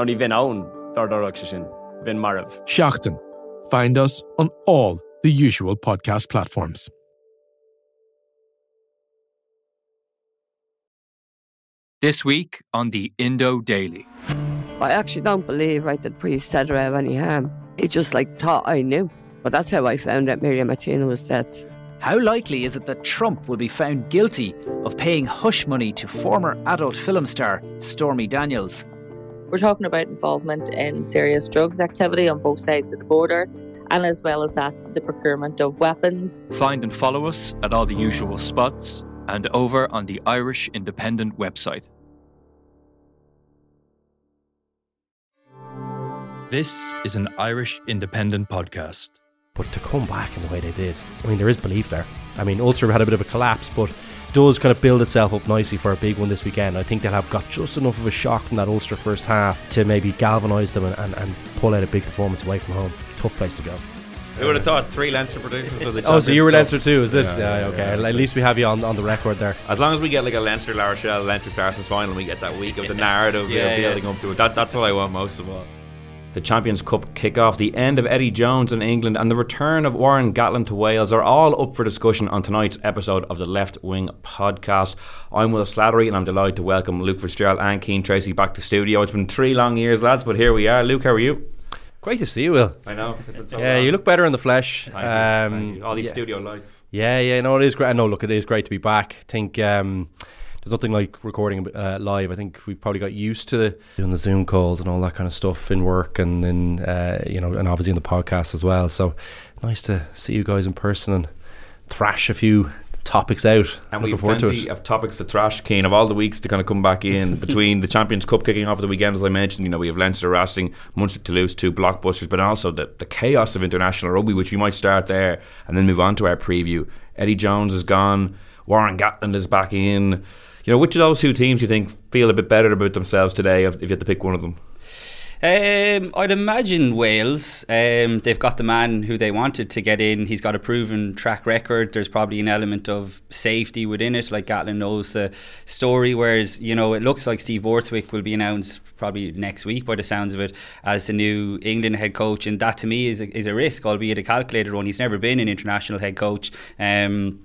Ná ní bhín ann dardarach se sin, bhín marmh. Seachtain. Find us on all the usual podcast platforms. This week on the Indo Daily. I actually don't believe right that priest said or have any harm. He just like thought I knew. But that's how I found out Miriam Martina was dead. How likely is it that Trump will be found guilty of paying hush money to former adult film star Stormy Daniels? We're talking about involvement in serious drugs activity on both sides of the border, and as well as that, the procurement of weapons. Find and follow us at all the usual spots and over on the Irish Independent website. This is an Irish Independent podcast. But to come back in the way they did, I mean, there is belief there. I mean, Ulster had a bit of a collapse, but does kind of build itself up nicely for a big one this weekend. I think they'll have got just enough of a shock from that Ulster first half to maybe galvanise them and, and, and pull out a big performance away from home. Tough place to go. Who would have thought three Leinster predictions for the Oh, so you were Leinster too, is this? Yeah, Yeah, okay. yeah. At least we have you on, on the record there. As long as we get like a Leinster La Rochelle, Leinster Saracens final, and we get that week of the narrative Yeah, building up to it. That, that's what I want most of all. The Champions Cup kick-off, the end of Eddie Jones in England, and the return of Warren Gatland to Wales are all up for discussion on tonight's episode of the Left Wing podcast. I'm Will Slattery, and I'm delighted to welcome Luke Fitzgerald and Cian Tracey back to the studio. It's been three long years, lads, but here we are. Luke, how are you? Great to see you, Will. I know. So Yeah, long. you look better in the flesh. Um. All these yeah. studio lights. Yeah, yeah, no, it is great. I know, look, it is great to be back. I think um, there's nothing like recording uh, live. I think we've probably got used to doing the Zoom calls and all that kind of stuff in work and in, uh, you know, and obviously in the podcast as well. So nice to see you guys in person and thrash a few topics out. And forward to plenty it. of topics to thrash, Cian, of all the weeks to kind of come back in between the Champions Cup kicking off at the weekend, as I mentioned. You know, we have Leinster, Racing, Munster, Toulouse, two blockbusters, but also the, the chaos of international rugby, which we might start there and then move on to our preview. Eddie Jones is gone, Warren Gatland is back in. You know, which of those two teams do you think feel a bit better about themselves today if, if you had to pick one of them? Um, I'd imagine Wales. Um, they've got the man who they wanted to get in. He's got a proven track record. There's probably an element of safety within it. Like Gatland knows the story. Whereas you know it looks like Steve Borthwick will be announced probably next week by the sounds of it as the new England head coach, and that to me is a, is a risk, albeit a calculated one. He's never been an international head coach. Um,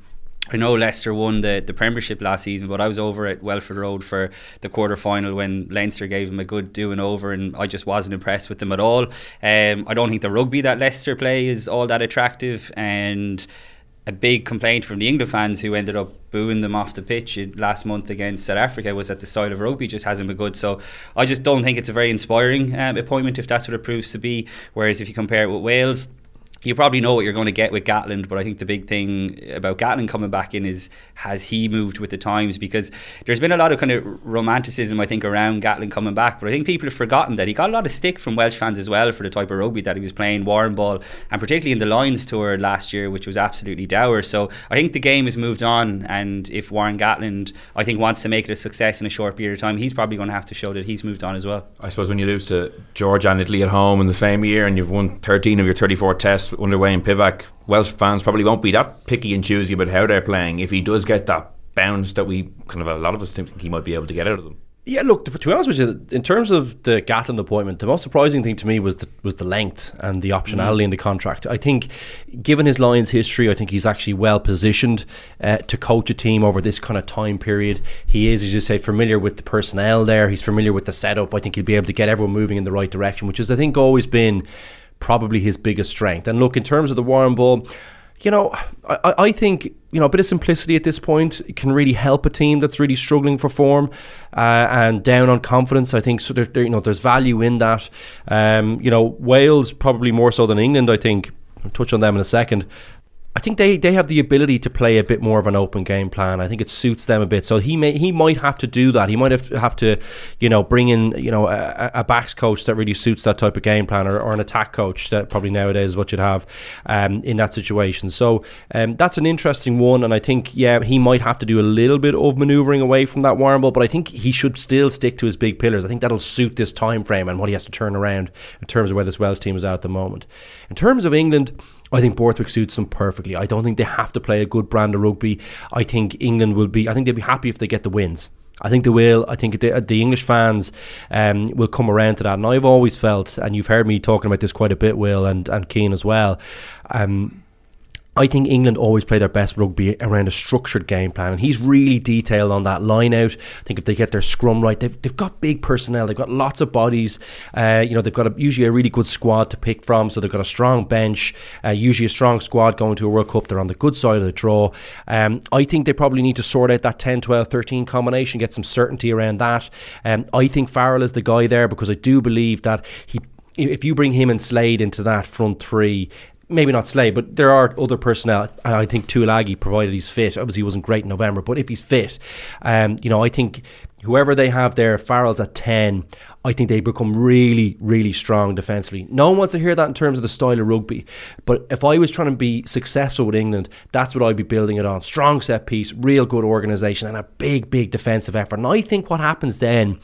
I know Leicester won the, the Premiership last season, but I was over at Welford Road for the quarter final when Leinster gave them a good doing over, and I just wasn't impressed with them at all. Um, I don't think the rugby that Leicester play is all that attractive, and a big complaint from the England fans who ended up booing them off the pitch last month against South Africa was that the side of rugby just hasn't been good. So I just don't think it's a very inspiring um, appointment if that's what it proves to be. Whereas if you compare it with Wales, you probably know what you're going to get with Gatland, but I think the big thing about Gatland coming back in is has he moved with the times? Because there's been a lot of kind of romanticism, I think, around Gatland coming back, but I think people have forgotten that he got a lot of stick from Welsh fans as well for the type of rugby that he was playing, Warren ball, and particularly in the Lions tour last year, which was absolutely dour. So I think the game has moved on, and if Warren Gatland, I think, wants to make it a success in a short period of time, he's probably going to have to show that he's moved on as well. I suppose when you lose to Georgia and Italy at home in the same year and you've won 13 of your 34 tests under Wayne Pivac, Welsh fans probably won't be that picky and choosy about how they're playing if he does get that bounce that we kind of a lot of us think he might be able to get out of them. Yeah, look. To, be honest with you, in terms of the Gatland appointment, the most surprising thing to me was the, was the length and the optionality in the contract. I think, given his Lions history, I think he's actually well positioned uh, to coach a team over this kind of time period. He is, as you say, familiar with the personnel there. He's familiar with the setup. I think he'll be able to get everyone moving in the right direction, which is, I think, always been probably his biggest strength. And look, in terms of the Warren Ball, you know, I, I think you know a bit of simplicity at this point can really help a team that's really struggling for form uh, and down on confidence. I think so. You know, there's value in that. Um, you know, Wales probably more so than England. I think. I'll touch on them in a second. I think they, they have the ability to play a bit more of an open game plan. I think it suits them a bit. So he may he might have to do that. He might have to, have to you know, bring in you know a, a backs coach that really suits that type of game plan, or, or an attack coach that probably nowadays is what you'd have um, in that situation. So um, that's an interesting one, and I think yeah he might have to do a little bit of manoeuvring away from that Warren but I think he should still stick to his big pillars. I think that'll suit this time frame and what he has to turn around in terms of where this Welsh team is at at the moment. In terms of England. I think Borthwick suits them perfectly. I don't think they have to play a good brand of rugby. I think England will be. I think they'll be happy if they get the wins. I think they will. I think the, the English fans um, will come around to that. And I've always felt, and you've heard me talking about this quite a bit, Will and and Cian as well. Um, I think England always play their best rugby around a structured game plan, and he's really detailed on that line out. I think if they get their scrum right, they've, they've got big personnel, they've got lots of bodies. Uh, you know, they've got a, usually a really good squad to pick from, so they've got a strong bench, uh, usually a strong squad going to a World Cup. They're on the good side of the draw. Um, I think they probably need to sort out that 10, 12, 13 combination, get some certainty around that. Um, I think Farrell is the guy there because I do believe that he if you bring him and Slade into that front three, maybe not Slade, but there are other personnel. And I think Tuilagi, provided he's fit, obviously he wasn't great in November, but if he's fit, um, you know, I think whoever they have there, Farrell's at 10, I think they become really, really strong defensively. No one wants to hear that in terms of the style of rugby, but if I was trying to be successful with England, that's what I'd be building it on. Strong set piece, real good organisation, and a big, big defensive effort. And I think what happens then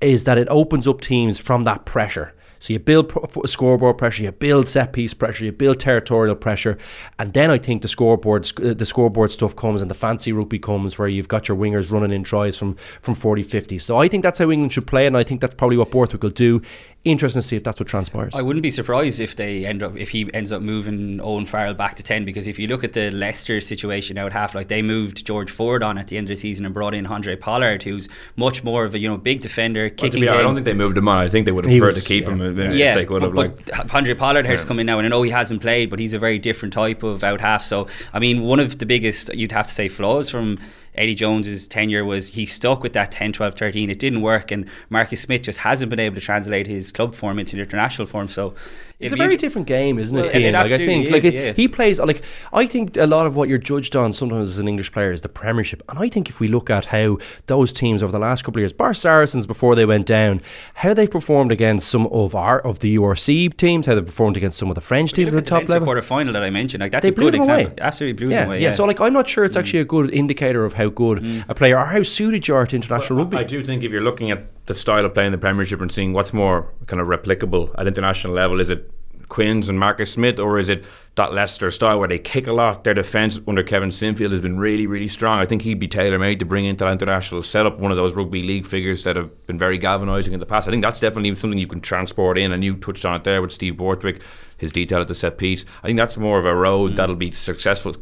is that it opens up teams from that pressure so you build scoreboard pressure, you build set piece pressure, you build territorial pressure, and then I think the scoreboard uh, the scoreboard stuff comes and the fancy rugby comes where you've got your wingers running in tries from from 40 50. So I think that's how England should play, and I think that's probably what Borthwick will do interesting to see if that's what transpires. I wouldn't be surprised if they end up if he ends up moving Owen Farrell back to ten because if you look at the Leicester situation now at half, like they moved George Ford on at the end of the season and brought in Handré Pollard, who's much more of a you know big defender, kicking. Well, be, I don't think they moved him on. I think they would have preferred was, to keep yeah. him. Yeah, yeah they could have. But, like, but Handré Pollard has yeah. come in now, and I know he hasn't played, but he's a very different type of out half. So I mean, one of the biggest you'd have to say flaws from Eddie Jones's tenure was he stuck with that 10, 12, 13. It didn't work, and Marcus Smith just hasn't been able to translate his club form into international form. So it's a very different game, isn't well, it, It like I think, is, like it, yeah. he plays like I think a lot of what you're judged on sometimes as an English player is the Premiership, and I think if we look at how those teams over the last couple of years, Bar Saracens before they went down, how they performed against some of our of the URC teams, how they performed against some of the French teams at the top level. Quarter final that I mentioned, like that's they a good example. Away. Absolutely blew yeah, them away. Yeah. yeah, so like I'm not sure it's mm. actually a good indicator of how good mm. a player or how suited you are to international well, rugby. I do think if you're looking at the style of playing the Premiership and seeing what's more kind of replicable at international level, is it Quins and Marcus Smith, or is it that Leicester style where they kick a lot? Their defence under Kevin Sinfield has been really, really strong. I think he'd be tailor made to bring into that international setup, one of those rugby league figures that have been very galvanising in the past. I think that's definitely something you can transport in, and you touched on it there with Steve Borthwick, his detail at the set piece. I think that's more of a road mm. that'll be successful,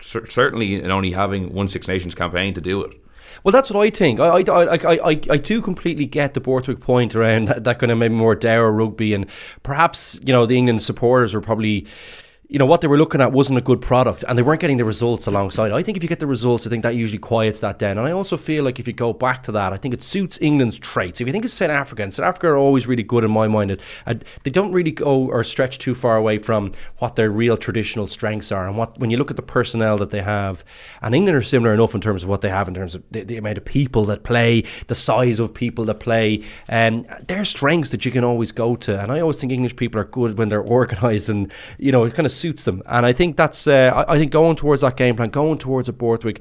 certainly in only having one Six Nations campaign to do it. Well, that's what I think. I, I, I, I, I do completely get the Borthwick point around that, that kind of maybe more dour rugby, and perhaps you know the England supporters are probably you know what they were looking at wasn't a good product and they weren't getting the results alongside. I think if you get the results i think that usually quiets that down. And i also feel like if you go back to that i think it suits england's traits. If you think of south africa and south africa are always really good in my mind they don't really go or stretch too far away from what their real traditional strengths are. And what when you look at the personnel that they have and england are similar enough in terms of what they have in terms of the, the amount of people that play the size of people that play um, and their strengths that you can always go to. And i always think english people are good when they're organized and you know kind of suits them. And I think that's uh, I, I, think going towards that game plan, going towards a Borthwick,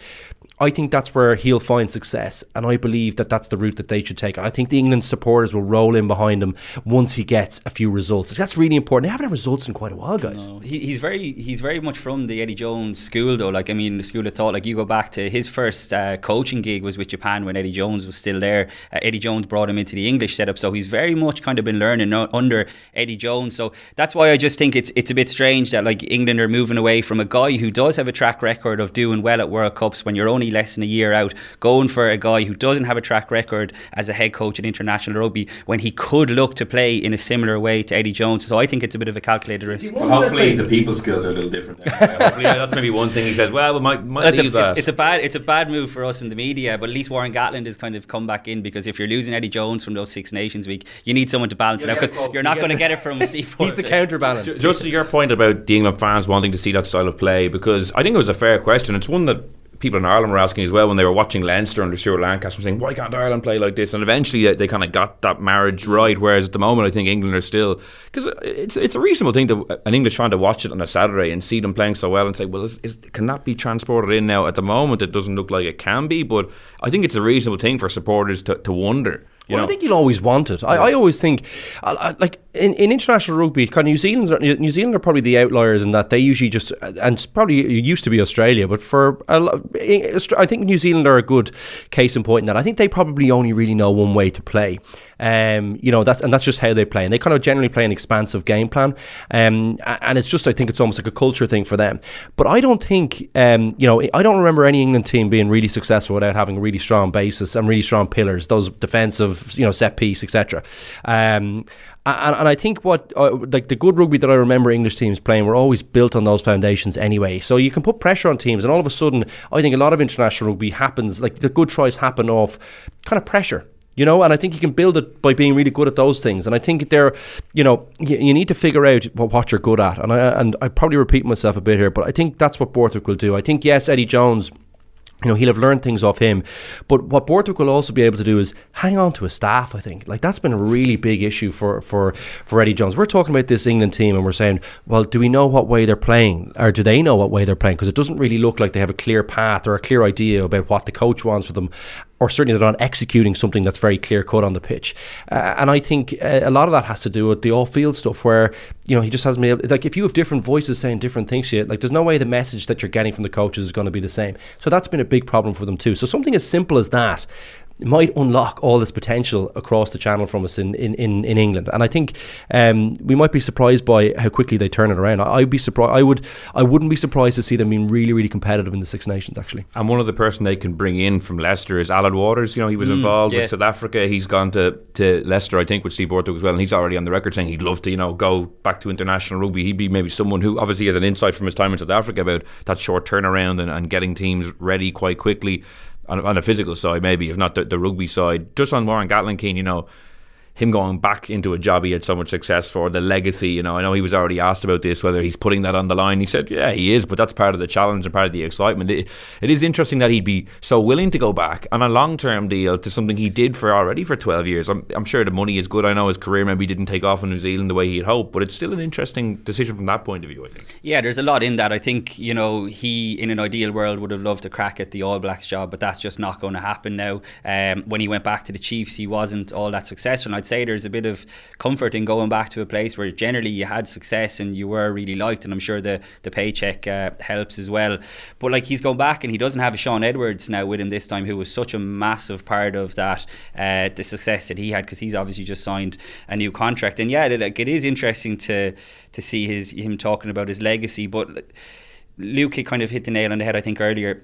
I think that's where he'll find success, and I believe that that's the route that they should take. And I think the England supporters will roll in behind him once he gets a few results. That's really important. They haven't had results in quite a while, guys. No. He, he's very he's very much from the Eddie Jones school, though. Like I mean, the school of thought. Like you go back to his first uh, coaching gig was with Japan when Eddie Jones was still there. Uh, Eddie Jones brought him into the English setup, so he's very much kind of been learning under Eddie Jones. So that's why I just think it's it's a bit strange that like England are moving away from a guy who does have a track record of doing well at World Cups when you're only only less than a year out, going for a guy who doesn't have a track record as a head coach in international rugby when he could look to play in a similar way to Eddie Jones. So I think it's a bit of a calculated risk. Well, hopefully, the people skills are a little different. hopefully, that's maybe one thing he says. Well, we might, might That's a, that. it's, it's a bad it's a bad move for us in the media, but at least Warren Gatland has kind of come back in because if you're losing Eddie Jones from those Six Nations week, you need someone to balance it out because you're not going to get it from Seaford. He's the counterbalance. Ju- Just to your point about the England fans wanting to see that style of play, because I think it was a fair question. It's one that people in Ireland were asking as well when they were watching Leinster under Stuart Lancaster, saying, "Why can't Ireland play like this?" And eventually uh, they, they kind of got that marriage right. Whereas at the moment, I think England are still because uh, it's it's a reasonable thing to uh, an English fan to watch it on a Saturday and see them playing so well and say, "Well, is, is, can that be transported in now?" At the moment, it doesn't look like it can be, but I think it's a reasonable thing for supporters to, to wonder. You well, know? I think you'll always want it. I, I always think, I, I, like in, in international rugby, kind of New Zealand, New Zealand are probably the outliers in that they usually just, and it's probably used to be Australia, but for I think New Zealand are a good case in point in that. I think they probably only really know one way to play. Um, you know and that's just how they play. And they kind of generally play an expansive game plan. Um, and it's just, I think it's almost like a culture thing for them. But I don't think, um, you know, I don't remember any England team being really successful without having a really strong basis and really strong pillars. Those defensive, you know, set piece, etc. Um, and, and I think what uh, like the good rugby that I remember English teams playing were always built on those foundations anyway. So you can put pressure on teams, and all of a sudden, I think a lot of international rugby happens like the good tries happen off kind of pressure. You know, and I think you can build it by being really good at those things. And I think they're, you know, you, you need to figure out what, what you're good at. And I and I probably repeat myself a bit here, but I think that's what Borthwick will do. I think yes, Eddie Jones you know, he'll have learned things off him. But what Borthwick will also be able to do is hang on to his staff, I think. Like, that's been a really big issue for, for, for Eddie Jones. We're talking about this England team and we're saying, well, do we know what way they're playing? Or do they know what way they're playing? Because it doesn't really look like they have a clear path or a clear idea about what the coach wants for them. Or certainly they're not executing something that's very clear cut on the pitch. Uh, and I think uh, a lot of that has to do with the off field stuff where, you know, he just hasn't been able, like, if you have different voices saying different things to you, like, there's no way the message that you're getting from the coaches is going to be the same. So that's been a big problem for them too. So something as simple as that might unlock all this potential across the channel from us in, in, in, in England. And I think um, we might be surprised by how quickly they turn it around. I, I'd be surprised. I would. I wouldn't be surprised to see them being really, really competitive in the Six Nations. Actually. And one of the person they can bring in from Leicester is Aled Walters. You know, he was Mm, involved yeah. with South Africa. He's gone to, to Leicester, I think, with Steve Borthwick as well. And he's already on the record saying he'd love to, you know, go back to international rugby. He'd be maybe someone who obviously has an insight from his time in South Africa about that short turnaround and, and getting teams ready quite quickly on, on a physical side, maybe, if not the, the rugby side. Just on Warren Gatland Cian, you know, him going back into a job he had so much success for, the legacy, you know, I know he was already asked about this, whether he's putting that on the line. He said, yeah, he is, but that's part of the challenge and part of the excitement. It, it is interesting that he'd be so willing to go back on a long term deal to something he did for already for 12 years. I'm, I'm sure the money is good. I know his career maybe didn't take off in New Zealand the way he'd hoped, but it's still an interesting decision from that point of view, I think. Yeah, there's a lot in that. I think, you know, he, in an ideal world, would have loved to crack at the All Blacks job, but that's just not going to happen now. Um, when he went back to the Chiefs, he wasn't all that successful. I'd say there's a bit of comfort in going back to a place where generally you had success and you were really liked. And I'm sure the, the paycheck uh, helps as well. But like he's gone back and he doesn't have a Shaun Edwards now with him this time, who was such a massive part of that, uh, the success that he had, because he's obviously just signed a new contract. And yeah, it, like, it is interesting to, to see his him talking about his legacy. But Luke kind of hit the nail on the head, I think, earlier.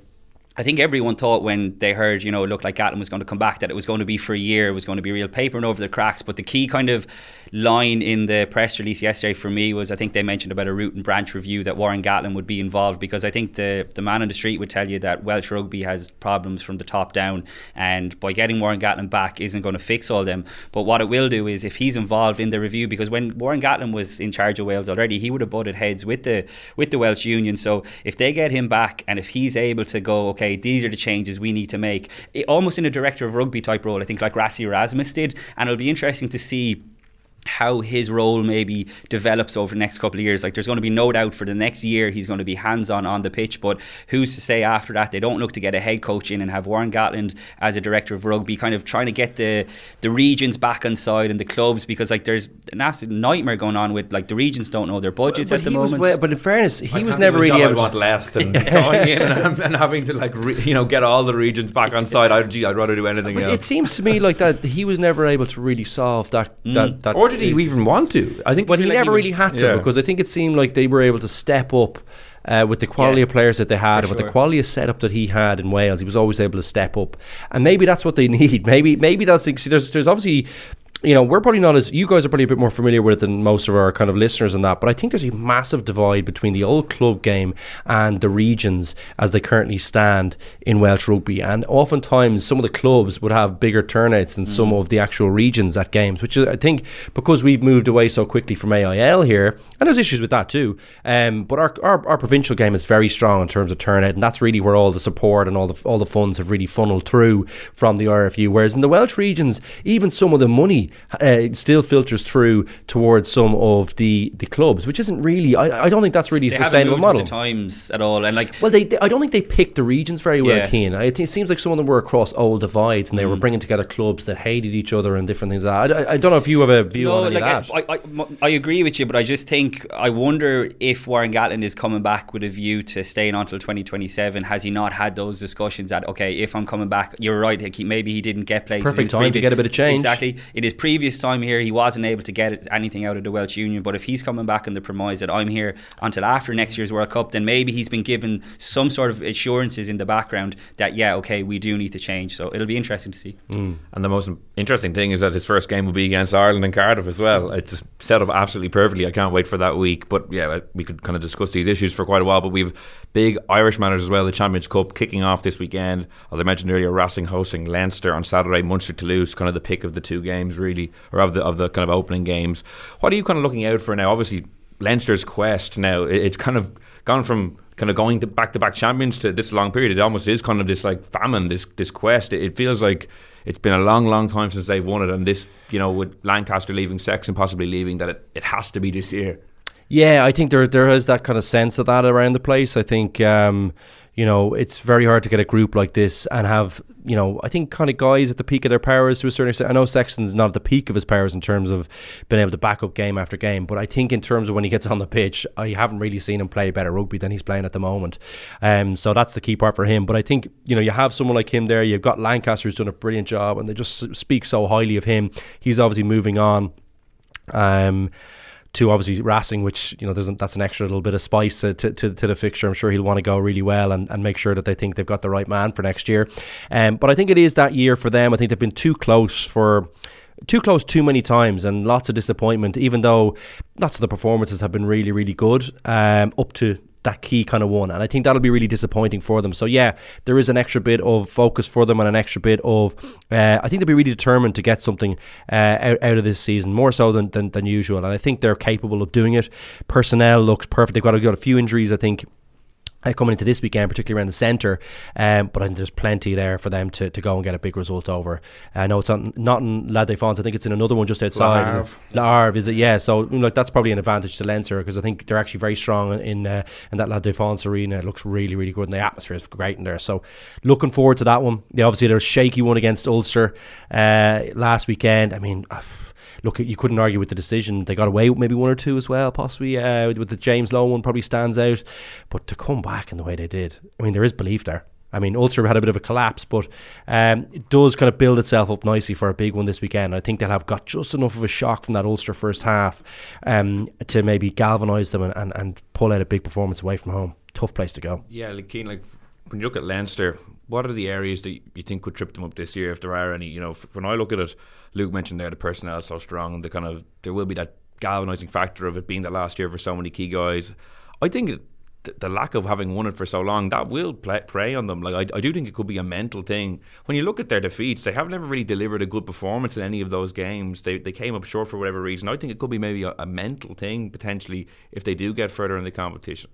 I think everyone thought when they heard, you know, it looked like Gatland was going to come back that it was going to be for a year, it was going to be real papering over the cracks. But the key kind of line in the press release yesterday for me was I think they mentioned about a root and branch review that Warren Gatland would be involved because I think the the man on the street would tell you that Welsh rugby has problems from the top down, and by getting Warren Gatland back isn't going to fix all them. But what it will do is if he's involved in the review, because when Warren Gatland was in charge of Wales already, he would have butted heads with the with the Welsh Union. So if they get him back and if he's able to go, okay, these are the changes we need to make, it, almost in a director of rugby type role, I think like Rassie Erasmus did, and it'll be interesting to see how his role maybe develops over the next couple of years. Like there's going to be no doubt for the next year he's going to be hands on on the pitch, but who's to say after that they don't look to get a head coach in and have Warren Gatland as a director of rugby, kind of trying to get the the regions back on side and the clubs because like there's an absolute nightmare going on with like the regions don't know their budgets But at the he was moment. way- but in fairness, he I was never do a really able I'd to- want less than going in and, and having to like re, you know get all the regions back on side. I'd, gee, I'd rather do anything But else. it seems to me like that he was never able to really solve that. that, mm. that or did he even want to? I think. But he like never was- really had to yeah. because I think it seemed like they were able to step up uh, with the quality Yeah, of players that they had, with the quality of setup that he had in Wales. He was always able to step up, and maybe that's what they need. Maybe maybe that's see, there's there's obviously. You know, we're probably not as you guys are probably a bit more familiar with it than most of our kind of listeners and that, but I think there's a massive divide between the old club game and the regions as they currently stand in Welsh rugby. And oftentimes, some of the clubs would have bigger turnouts than some of the actual regions at games, which I think because we've moved away so quickly from AIL here, and there's issues with that too. Um, but our, our our provincial game is very strong in terms of turnout, and that's really where all the support and all the all the funds have really funneled through from the RFU. Whereas in the Welsh regions, even some of the money uh, still filters through towards some of the the clubs, which isn't really. I, I don't think that's really a They haven't sustainable model. times at all, and like Well, they, they- I don't think they picked the regions very well, Yeah. Cian. I think it seems like some of them were across old divides, and they Mm. were bringing together clubs that hated each other and different things. Like that. I, I, don't know if you have a view on any like. I, I, I agree with you, but I just think I wonder if Warren Gatland is coming back with a view to staying until 2027. Has he not had those discussions that okay, if I'm coming back, you're right. Maybe he didn't get places. Perfect time to get a bit of change. Exactly. In his previous time here, he wasn't able to get anything out of the Welsh Union. But if he's coming back on the premise that I'm here until after next year's World Cup, then maybe he's been given some sort of assurances in the background that yeah, okay, we do need to change. So it'll be interesting to see. Mm. And the most interesting thing is that his first game will be against Ireland and Cardiff as well. It just set up absolutely perfectly. I can't wait for that week. But yeah, we could kind of discuss these issues for quite a while. But we've big Irish matters as well. The Champions Cup kicking off this weekend. As I mentioned earlier, Racing hosting Leinster on Saturday, Munster Toulouse, kind of the pick of the two games really, or of the of the kind of opening games. What are you kind of looking out for now? Obviously, Leinster's quest now. It's kind of gone from kind of going to back to back champions to this long period. It almost is kind of this like famine, this this quest. It, feels like it's been a long, long time since they've won it, and this, you know, with Lancaster leaving, Sexton possibly leaving, that it, it has to be this year. Yeah, I think there there is that kind of sense of that around the place. I think um, you know it's very hard to get a group like this and have you know I think kind of guys at the peak of their powers to a certain extent. I know Sexton's not at the peak of his powers in terms of being able to back up game after game, but I think in terms of when he gets on the pitch, I haven't really seen him play better rugby than he's playing at the moment. Um, so that's the key part for him. But I think you know you have someone like him there. You've got Lancaster who's done a brilliant job, and they just speak so highly of him. He's obviously moving on. Um, to obviously Racing, which you know there's that's an extra little bit of spice to, to, to, to the fixture. I'm sure he'll want to go really well and, and make sure that they think they've got the right man for next year. Um, but I think it is that year for them. I think they've been too close for too close too many times and lots of disappointment. Even though lots of the performances have been really really good um, up to that key kind of one. And I think that'll be really disappointing for them. So yeah, there is an extra bit of focus for them and an extra bit of. Uh, I think they'll be really determined to get something uh, out, out of this season more so than, than than usual. And I think they're capable of doing it. Personnel looks perfect. They've got, got a few injuries. I think uh, coming into this weekend, particularly around the centre. Um, but I think there's plenty there for them to, to go and get a big result over. I know it's on, not in La Défense. I think it's in another one just outside. La it? La Havre, is it? Yeah. So you know, like that's probably an advantage to Leinster because I think they're actually very strong in uh, in that La Défense arena. It looks really really good and the atmosphere is great in there. So looking forward to that one. Yeah, obviously there's a shaky one against Ulster uh, last weekend. I mean. Uh, look, you couldn't argue with the decision. They got away with maybe one or two as well, possibly. Uh, with the James Lowe one, probably stands out. But to come back in the way they did, I mean, there is belief there. I mean, Ulster had a bit of a collapse, but um, it does kind of build itself up nicely for a big one this weekend. I think they'll have got just enough of a shock from that Ulster first half um, to maybe galvanise them and, and, and pull out a big performance away from home. Tough place to go. Yeah, like Cian, like when you look at Leinster, what are the areas that you think could trip them up this year, if there are any? You know, when I look at it, Luke mentioned there the personnel is so strong, and the kind of there will be that galvanising factor of it being the last year for so many key guys. I think the, the lack of having won it for so long that will play, prey on them. Like I, I do think it could be a mental thing. When you look at their defeats, they have never really delivered a good performance in any of those games. They they came up short for whatever reason. I think it could be maybe a, a mental thing potentially if they do get further in the competition.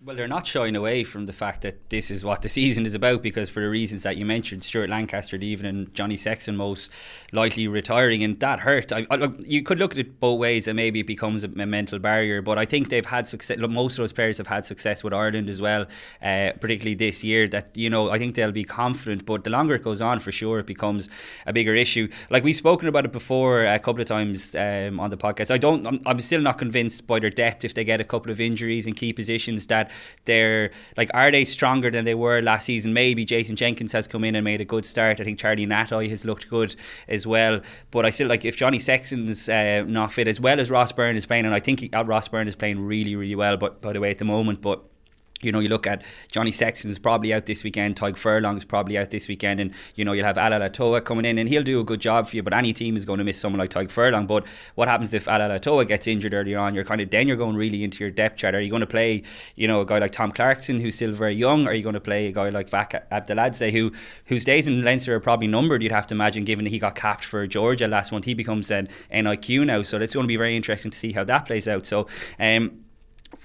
Well, they're not shying away from the fact that this is what the season is about because, for the reasons that you mentioned, Stuart Lancaster leaving and Johnny Sexton most likely retiring, and that hurt. I, I, you could look at it both ways, and maybe it becomes a, mental barrier. But I think they've had success. Most of those players have had success with Ireland as well, uh, particularly this year. That you know, I think they'll be confident. But the longer it goes on, for sure, it becomes a bigger issue. Like we've spoken about it before a couple of times um, on the podcast. I don't. I'm, I'm still not convinced by their depth if they get a couple of injuries in key positions that they're like are they stronger than they were last season? Maybe Jason Jenkins has come in and made a good start. I think Charlie Ngatai has looked good as well. But I still like if Johnny Sexton's uh, not fit as well as Ross Byrne is playing and I think he, uh, Ross Byrne is playing really really well but by the way at the moment but you know, you look at Johnny Sexton's probably out this weekend, Tadhg Furlong's probably out this weekend, and you know, you'll have Alaalatoa coming in and he'll do a good job for you, but any team is going to miss someone like Tadhg Furlong. But what happens if Alaalatoa gets injured earlier on? You're kind of then you're going really into your depth chart. Are you going to play, you know, a guy like Tom Clarkson who's still very young? Are you going to play a guy like Vakh Abdaladze who whose days in Leinster are probably numbered, you'd have to imagine, given that he got capped for Georgia last month. He becomes an NIQ now. So it's going to be very interesting to see how that plays out. So um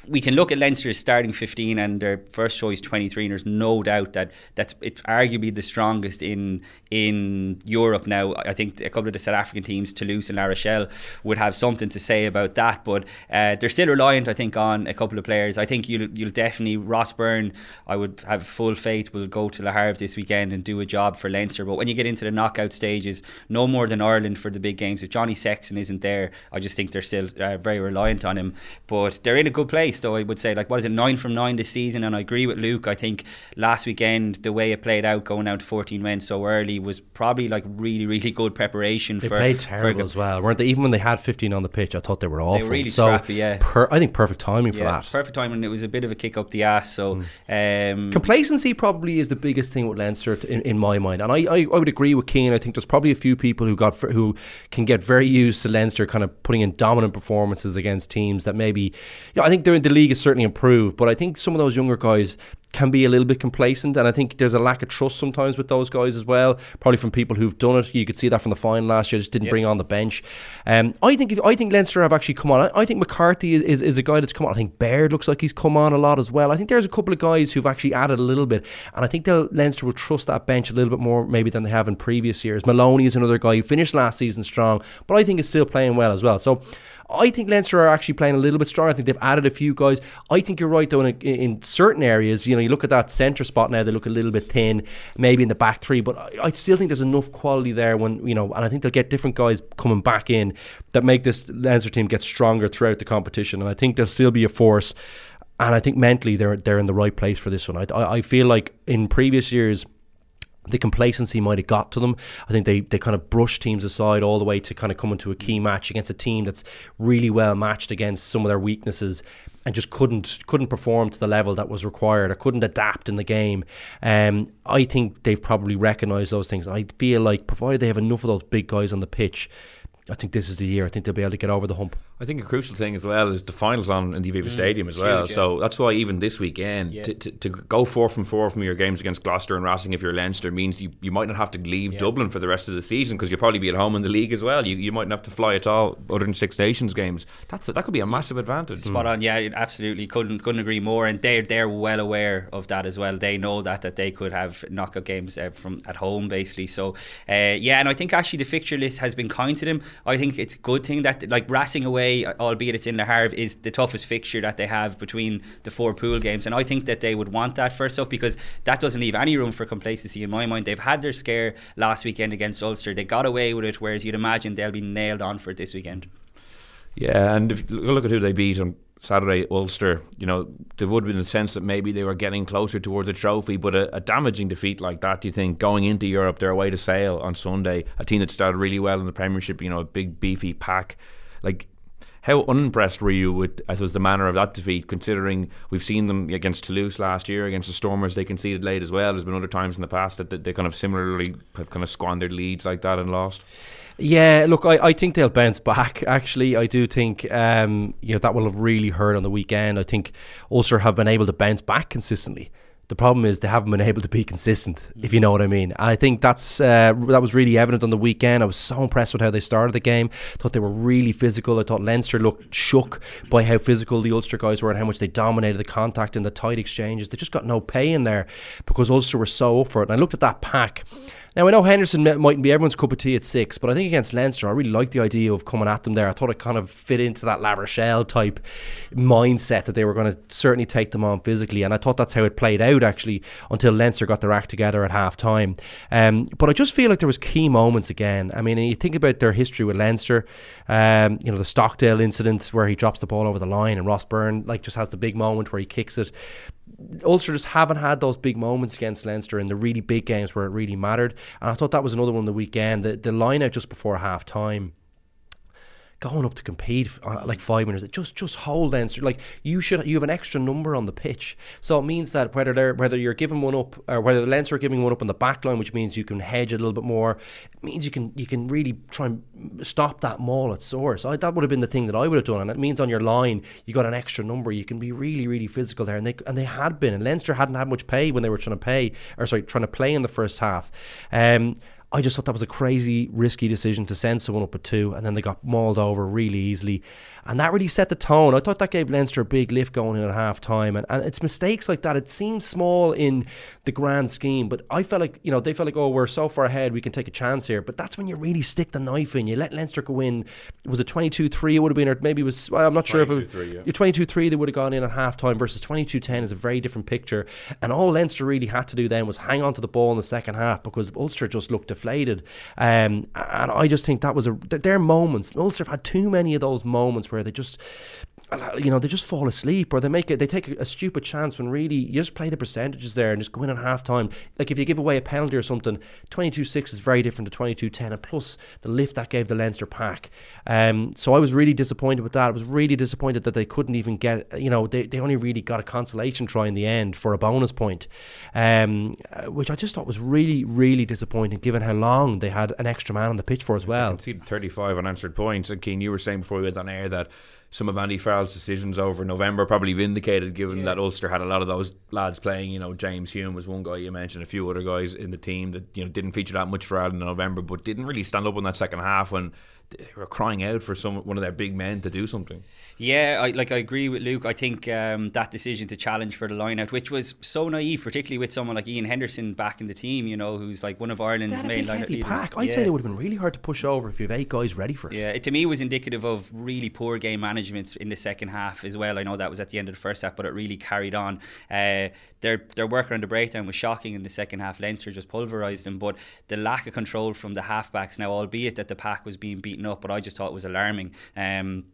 we can look at Leinster's starting 15 and their first choice 23 and there's no doubt that that's it's arguably the strongest in in Europe now. I think a couple of the South African teams Toulouse and La Rochelle would have something to say about that but uh, they're still reliant I think on a couple of players. I think you'll, you'll definitely Ross Byrne I would have full faith will go to La Havre this weekend and do a job for Leinster but when you get into the knockout stages no more than Ireland for the big games. If Johnny Sexton isn't there I just think they're still uh, very reliant on him but they're in a good place though I would say. Like what is it nine from nine this season? And I agree with Luke. I think last weekend the way it played out going out 14 men so early was probably like really really good preparation they for played terrible for, as well weren't they? Even when they had 15 on the pitch I thought they were awful they were really so scrappy yeah. per, I think perfect timing yeah, for that. perfect timing it was a bit of a kick up the ass so mm. um, complacency probably is the biggest thing with Leinster in, in my mind and I, I, I would agree with Cian. I think there's probably a few people who got who can get very used to Leinster kind of putting in dominant performances against teams that maybe you know, I think they're the league has certainly improved but I think some of those younger guys can be a little bit complacent, and I think there's a lack of trust sometimes with those guys as well. Probably from people who've done it. You could see that from the final last year, just didn't yep. bring on the bench. Um, I think if, I think Leinster have actually come on. I, I think McCarthy is, is, is, a guy that's come on. I think Baird looks like he's come on a lot as well. I think there's a couple of guys who've actually added a little bit, and I think they'll, Leinster will trust that bench a little bit more maybe than they have in previous years. Molony is another guy who finished last season strong, but I think is still playing well as well. So. I think Leinster are actually playing a little bit stronger. I think they've added a few guys. I think you're right though. In, in certain areas, you know, you look at that centre spot now; they look a little bit thin, maybe in the back three. But I, I still think there's enough quality there. When you know, and I think they'll get different guys coming back in that make this Leinster team get stronger throughout the competition. And I think they'll still be a force. And I think mentally they're they're in the right place for this one. I, I, I feel like in previous years the complacency might have got to them. I think they, they kind of brushed teams aside all the way to kind of come into a key match against a team that's really well matched against some of their weaknesses and just couldn't couldn't perform to the level that was required or couldn't adapt in the game. Um, I think they've probably recognised those things. I feel like provided they have enough of those big guys on the pitch, I think this is the year. I think they'll be able to get over the hump. I think a crucial thing as well is the finals on in the Aviva mm, Stadium as well. Huge, yeah. So that's why even this weekend yeah. to, to, to, go four from four from your games against Gloucester and Racing if you're Leinster means you, you might not have to leave yeah. Dublin for the rest of the season because you'll probably be at home in the league as well. You, you mightn't have to fly at all other than Six Nations games. That's a, that could be a massive advantage. Spot on, yeah, absolutely. Couldn't couldn't agree more. And they're they're well aware of that as well. They know that that they could have knockout games uh, from at home basically. So uh, yeah, and I think actually the fixture list has been kind to them. I think it's a good thing that like Racing away, albeit it's in Le Havre is the toughest fixture that they have between the four pool games. And I think that they would want that first off because that doesn't leave any room for complacency in my mind. They've had their scare last weekend against Ulster. They got away with it, whereas you'd imagine they'll be nailed on for it this weekend. Yeah, and if you look at who they beat on Saturday, Ulster, you know, there would have been a sense that maybe they were getting closer towards a trophy, but a, a, damaging defeat like that, do you think, going into Europe, they're away to Sale on Sunday, a team that started really well in the Premiership, you know, a big, beefy pack, like how unimpressed were you with, I suppose, the manner of that defeat, considering we've seen them against Toulouse last year, against the Stormers, they conceded late as well. There's been other times in the past that they kind of similarly have kind of squandered leads like that and lost. Yeah, look, I, I think they'll bounce back. Actually, I do think um, you know that will have really hurt on the weekend. I think Ulster have been able to bounce back consistently. The problem is they haven't been able to be consistent, if you know what I mean. I think that's uh, that was really evident on the weekend. I was so impressed with how they started the game. Thought they were really physical. I thought Leinster looked shook by how physical the Ulster guys were and how much they dominated the contact and the tight exchanges. They just got no pay in there because Ulster were so up for it. And I looked at that pack now I know Henderson mightn't be everyone's cup of tea at six, but I think against Leinster, I really liked the idea of coming at them there. I thought it kind of fit into that La Rochelle type mindset that they were going to certainly take them on physically, and I thought that's how it played out actually until Leinster got their act together at half time. Um, but I just feel like there was key moments again. I mean, you think about their history with Leinster, um, you know the Stockdale incident where he drops the ball over the line, and Ross Byrne like just has the big moment where he kicks it. Ulster just haven't had those big moments against Leinster in the really big games where it really mattered. And I thought that was another one the weekend. The, the line out just before half time going up to compete uh, like five minutes. Just just hold Leinster. Like you should you have an extra number on the pitch, so it means that whether they're whether you're giving one up or whether the Leinster are giving one up on the back line, which means you can hedge a little bit more, it means you can you can really try and stop that maul at source. I, that would have been the thing that I would have done, and it means on your line you got an extra number. You can be really really physical there, and they and they had been, and Leinster hadn't had much pay when they were trying to pay or sorry trying to play in the first half. Um, I just thought that was a crazy, risky decision to send someone up at two, and then they got mauled over really easily. And that really set the tone. I thought that gave Leinster a big lift going in at half time. And, and it's mistakes like that. It seems small in the grand scheme, but I felt like, you know, they felt like, oh, we're so far ahead, we can take a chance here. But that's when you really stick the knife in. You let Leinster go in. Was it 22 3 it would have been, or maybe it was, well, I'm not sure if it was 22 3 they would have gone in at half time versus 22 10 is a very different picture. And all Leinster really had to do then was hang on to the ball in the second half because Ulster just looked deflated. Um, and I just think that was a, There are moments. Ulster have had too many of those moments where they just you know they just fall asleep or they make it they take a, a, stupid chance when really you just play the percentages there and just go in at half time like if you give away a penalty or something 22-6 is very different to 22-10 and plus the lift that gave the Leinster pack. Um, so I was really disappointed with that. I was really disappointed that they couldn't even get you know they, they only really got a consolation try in the end for a bonus point um, uh, which I just thought was really really disappointing given how long they had an extra man on the pitch for as well. can see 35 unanswered points and Cian you were saying before we went on air that some of Andy Farrell's decisions over November probably vindicated, given yeah. that Ulster had a lot of those lads playing. You know, James Hume was one guy you mentioned, a few other guys in the team that you know didn't feature that much for Ireland in November, but didn't really stand up in that second half when they were crying out for some one of their big men to do something. Yeah, I like I agree with Luke. I think um, that decision to challenge for the line out, which was so naive, particularly with someone like Ian Henderson back in the team, you know, who's like one of Ireland's main line leaders. Pack. I'd yeah. say they would have been really hard to push over if you have eight guys ready for it. Yeah, it to me was indicative of really poor game management in the second half as well. I know that was at the end of the first half, but it really carried on. Uh, their their work around the breakdown was shocking in the second half. Leinster just pulverised them, but the lack of control from the halfbacks now, albeit that the pack was being beaten up, but I just thought it was alarming. Um,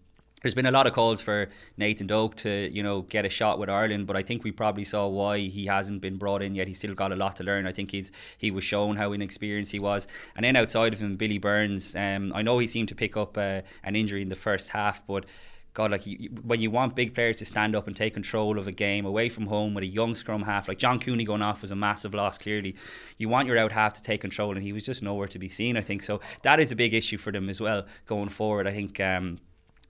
there's been a lot of calls for Nathan Doak to, you know, get a shot with Ireland, but I think we probably saw why he hasn't been brought in yet. He's still got a lot to learn. I think he's he was shown how inexperienced he was, and then outside of him, Billy Burns. Um, I know he seemed to pick up uh, an injury in the first half, but God, like you, when you want big players to stand up and take control of a game away from home with a young scrum half, like John Cooney going off was a massive loss. Clearly, you want your out half to take control, and he was just nowhere to be seen. I think so. That is a big issue for them as well going forward. I think. Um,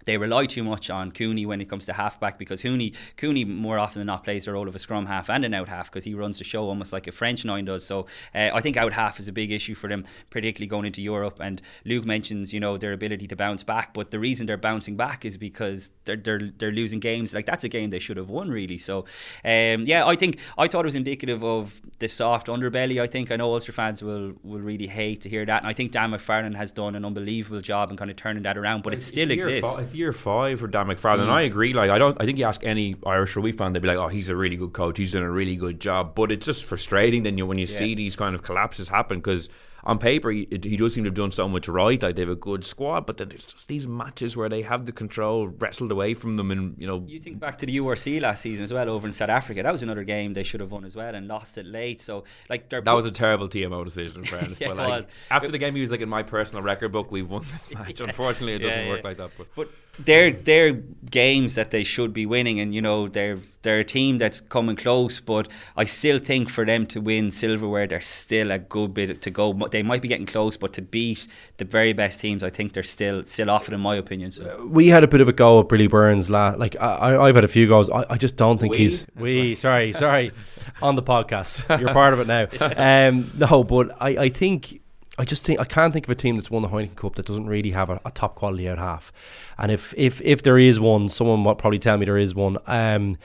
they rely too much on Cooney when it comes to halfback because Cooney, Cooney more often than not plays the role of a scrum half and an out half because he runs the show almost like a French nine does. So uh, I think out half is a big issue for them, particularly going into Europe. And Luke mentions you know their ability to bounce back, but the reason they're bouncing back is because they're they're, they're losing games. Like that's a game they should have won really. So um, yeah, I think I thought it was indicative of the soft underbelly. I think I know Ulster fans will will really hate to hear that, and I think Dan McFarland has done an unbelievable job in kind of turning that around. But it still exists year five for Dan McFarland. Mm. I agree. Like I don't. I think you ask any Irish rugby fan, they'd be like, "Oh, he's a really good coach. He's done a really good job." But it's just frustrating then you when you yeah. see these kind of collapses happen because on paper, he, he, does seem to have done so much right. Like they have a good squad, but then there's just these matches where they have the control wrestled away from them, and you know. You think back to the URC last season as well over in South Africa. That was another game they should have won as well and lost it late. So like that was a terrible TMO decision, friends. yeah, but like after the game, he was like in my personal record book, we've won this match. yeah. Unfortunately, it doesn't yeah, work like that. But. but they're they're games that they should be winning, and you know they're they're a team that's coming close. But I still think for them to win silverware, there's still a good bit to go. They might be getting close, but to beat the very best teams, I think they're still still off it in my opinion. So uh, we had a bit of a go at Billy Burns. La- like I, I've had a few goals. I, I just don't think we? he's we. Sorry, sorry, on the podcast. You're part of it now. Um, no, but I I think I just think I can't think of a team that's won the Heineken Cup that doesn't really have a, a top quality out half. And if if if there is one, someone might probably tell me there is one. Um,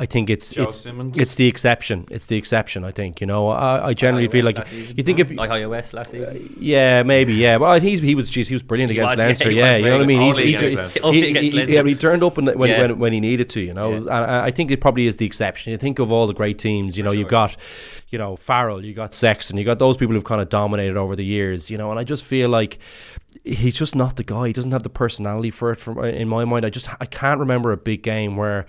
I think it's Joe it's Simmons. it's the exception. It's the exception. I think you know. I, I generally feel like you think if like Ihaia last season. Uh, yeah, maybe. Yeah. Well, I think he's, he was. Geez, he was brilliant he against was, Leinster. Yeah, yeah you know what I mean. He's, he, he, he, yeah, he turned up when yeah. when, when he needed to. You know, yeah. and I think it probably is the exception. You think of all the great teams. You know, sure. you've got, you know, Farrell, you got Sexton, you got those people who've kind of dominated over the years. You know, and I just feel like he's just not the guy. He doesn't have the personality for it. From in my mind, I just I can't remember a big game where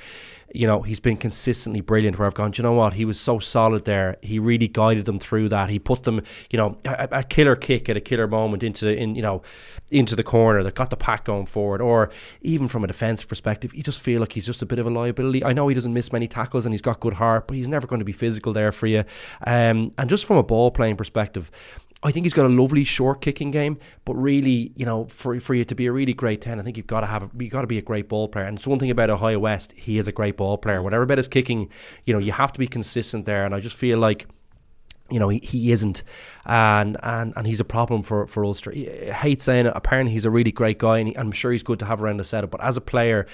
you know, he's been consistently brilliant. Where I've gone, "Do you know what? He was so solid there. He really guided them through that. He put them, you know, a, a killer kick at a killer moment into in you know into the corner that got the pack going forward. Or even from a defensive perspective, you just feel like he's just a bit of a liability. I know he doesn't miss many tackles and he's got good heart, but he's never going to be physical there for you. Um, and just from a ball playing perspective, I think he's got a lovely short kicking game, but really, you know, for for you to be a really great ten, I think you've got to have you got to be a great ball player. And it's one thing about Ihaia West; he is a great ball player. Whatever about his kicking, you know, you have to be consistent there. And I just feel like you know, he, he isn't, and, and and he's a problem for for Ulster. I hate saying it. Apparently, he's a really great guy, and he, I'm sure he's good to have around the setup. But as a player,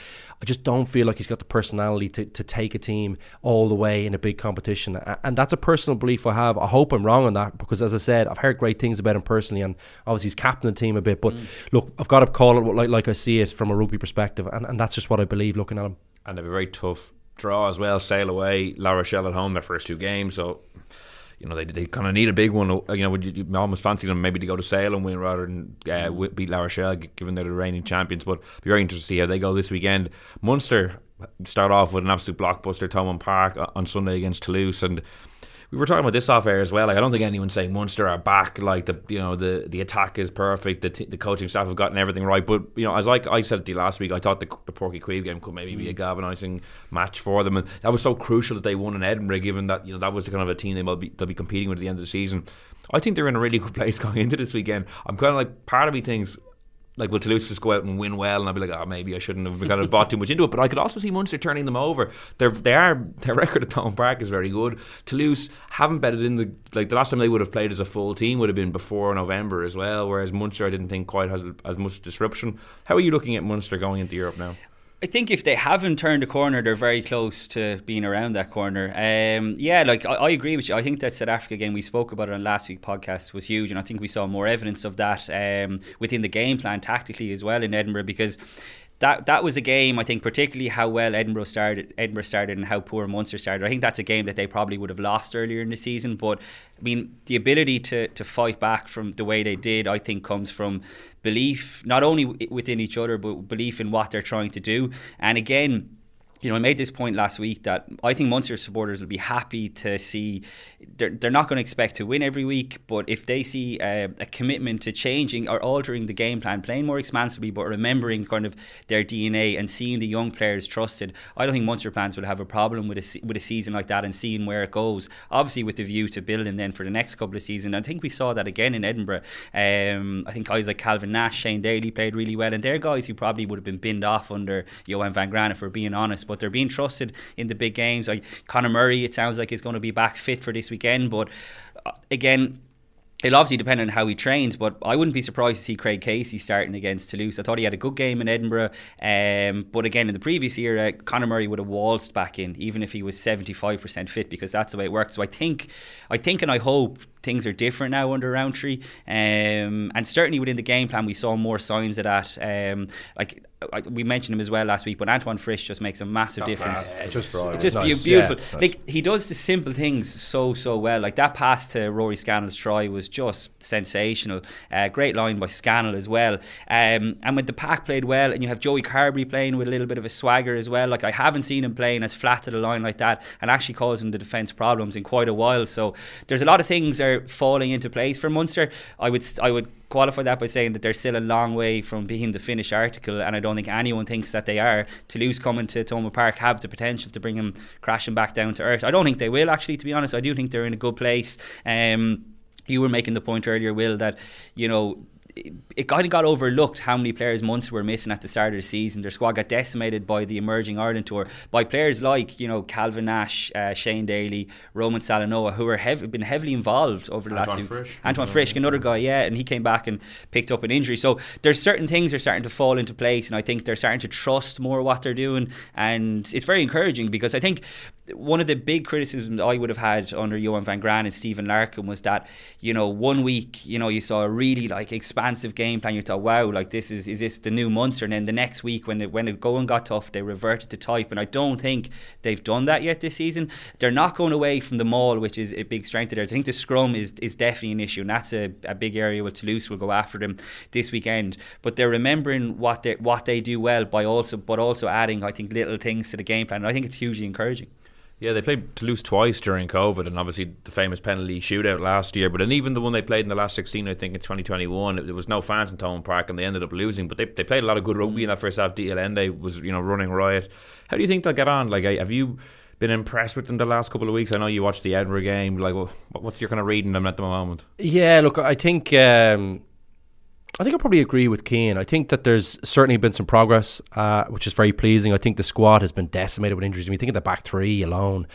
I just don't feel like he's got the personality to, to take a team all the way in a big competition. And that's a personal belief I have. I hope I'm wrong on that because, as I said, I've heard great things about him personally, and obviously he's captain the team a bit. But mm. look, I've got to call it like like I see it from a rugby perspective, and, and that's just what I believe looking at him. And they're a very tough draw as well. Sale away, La Rochelle at home, their first two games. So you know, they, they kind of need a big one. You know, would you, you almost fancy them maybe to go to Sale and win rather than uh, mm. beat La Rochelle, given they're the reigning champions. But be very interested to see how they go this weekend. Munster start off with an absolute blockbuster, Thomond Park uh, on Sunday against Toulouse, and we were talking about this off air as well. Like I don't think anyone's saying Munster are back. Like the you know the the attack is perfect. The, t- the coaching staff have gotten everything right. But you know, as like I said last week, I thought the, the Uí Chaoimh game could maybe be a mm. galvanising match for them, and that was so crucial that they won in Edinburgh, given that you know that was the kind of a team they will be they'll be competing with at the end of the season. I think they're in a really good place going into this weekend. I'm kind of like part of me thinks like will Toulouse just go out and win well, and I'll be like, oh, maybe I shouldn't have kind of bought too much into it. But I could also see Munster turning them over. They're they are their record at Thomond Park is very good. Toulouse haven't betted in the like the last time they would have played as a full team would have been before November as well. Whereas Munster, I didn't think quite has as much disruption. How are you looking at Munster going into Europe now? I think if they haven't turned a corner, they're very close to being around that corner. Um, yeah, like I, I, agree with you. I think that South Africa game we spoke about it on last week's podcast was huge, and I think we saw more evidence of that um, within the game plan tactically as well in Edinburgh because that that was a game I think particularly how well Edinburgh started Edinburgh started and how poor Munster started. I think that's a game that they probably would have lost earlier in the season. But I mean the ability to to fight back from the way they did I think comes from belief not only within each other but belief in what they're trying to do. And again you know, I made this point last week that I think Munster supporters will be happy to see they're, they're not going to expect to win every week, but if they see a, a, commitment to changing or altering the game plan, playing more expansively, but remembering kind of their DNA and seeing the young players trusted, I don't think Munster fans would have a problem with a, with a season like that and seeing where it goes. Obviously, with the view to building then for the next couple of seasons. I think we saw that again in Edinburgh. Um, I think guys like Calvin Nash, Shane Daly played really well, and they're guys who probably would have been binned off under Johan van Graan, if we're being honest, but they're being trusted in the big games. Like Conor Murray, it sounds like is going to be back fit for this weekend. But uh, again, It'll obviously depend on how he trains, but I wouldn't be surprised to see Craig Casey starting against Toulouse. I thought he had a good game in Edinburgh, um, but again, in the previous year, uh, Conor Murray would have waltzed back in, even if he was seventy five percent fit, because that's the way it works. So I think, I think, and I hope things are different now under Rowntree, um, and certainly within the game plan, we saw more signs of that. Um, like we mentioned him as well last week, but Antoine Frisch just makes a massive Not difference. Bad. just right. It's just nice. beautiful. Yeah, like he does the simple things so so well. Like that pass to Rory Scannell's try was just sensational. Uh, great line by Scannell as well. Um, and when the pack played well, and you have Joey Carbery playing with a little bit of a swagger as well. Like I haven't seen him playing as flat to the line like that, and actually causing the defence problems in quite a while. So there's a lot of things are falling into place for Munster. I would I would qualify that by saying that they're still a long way from being the finished article, and I don't think anyone thinks that they are. Toulouse coming to Thomond Park have the potential to bring them crashing back down to earth. I don't think they will actually, to be honest. I do think they're in a good place. Um, you were making the point earlier, Will, that you know it kind of got overlooked how many players Munster were missing at the start of the season. Their squad got decimated by the emerging Ireland tour by players like you know Calvin Nash, uh, Shane Daly, Roman Salanoa, who are hev- been heavily involved over the Antoine last few. Frisch. Antoine Frisch, another guy, yeah, and he came back and picked up an injury. So there's certain things are starting to fall into place, and I think they're starting to trust more what they're doing, and it's very encouraging because I think one of the big criticisms I would have had under Johan van Graan and Stephen Larkham was that you know one week you know you saw a really like expansive game plan. You thought, wow, like this is is this the new Munster? And then the next week when the, when the going got tough, they reverted to type. And I don't think they've done that yet this season. They're not going away from the maul, which is a big strength of theirs. I think the scrum is is definitely an issue, and that's a, a big area where Toulouse will go after them this weekend. But they're remembering what they what they do well by also but also adding I think little things to the game plan. And I think it's hugely encouraging. Yeah, they played Toulouse twice during COVID, and obviously the famous penalty shootout last year. But and even the one they played in the last 16, I think in 2021, there was no fans in Thomond Park, and they ended up losing. But they, they played a lot of good rugby in that first half. DLN They was you know running riot. How do you think they'll get on? Like, have you been impressed with them the last couple of weeks? I know you watched the Edinburgh game. Like, what's your kind of reading them at the moment? Yeah, look, I think. Um I think I probably agree with Cian. I think that there's certainly been some progress, uh, which is very pleasing. I think the squad has been decimated with injuries. I mean, think of the back three alone.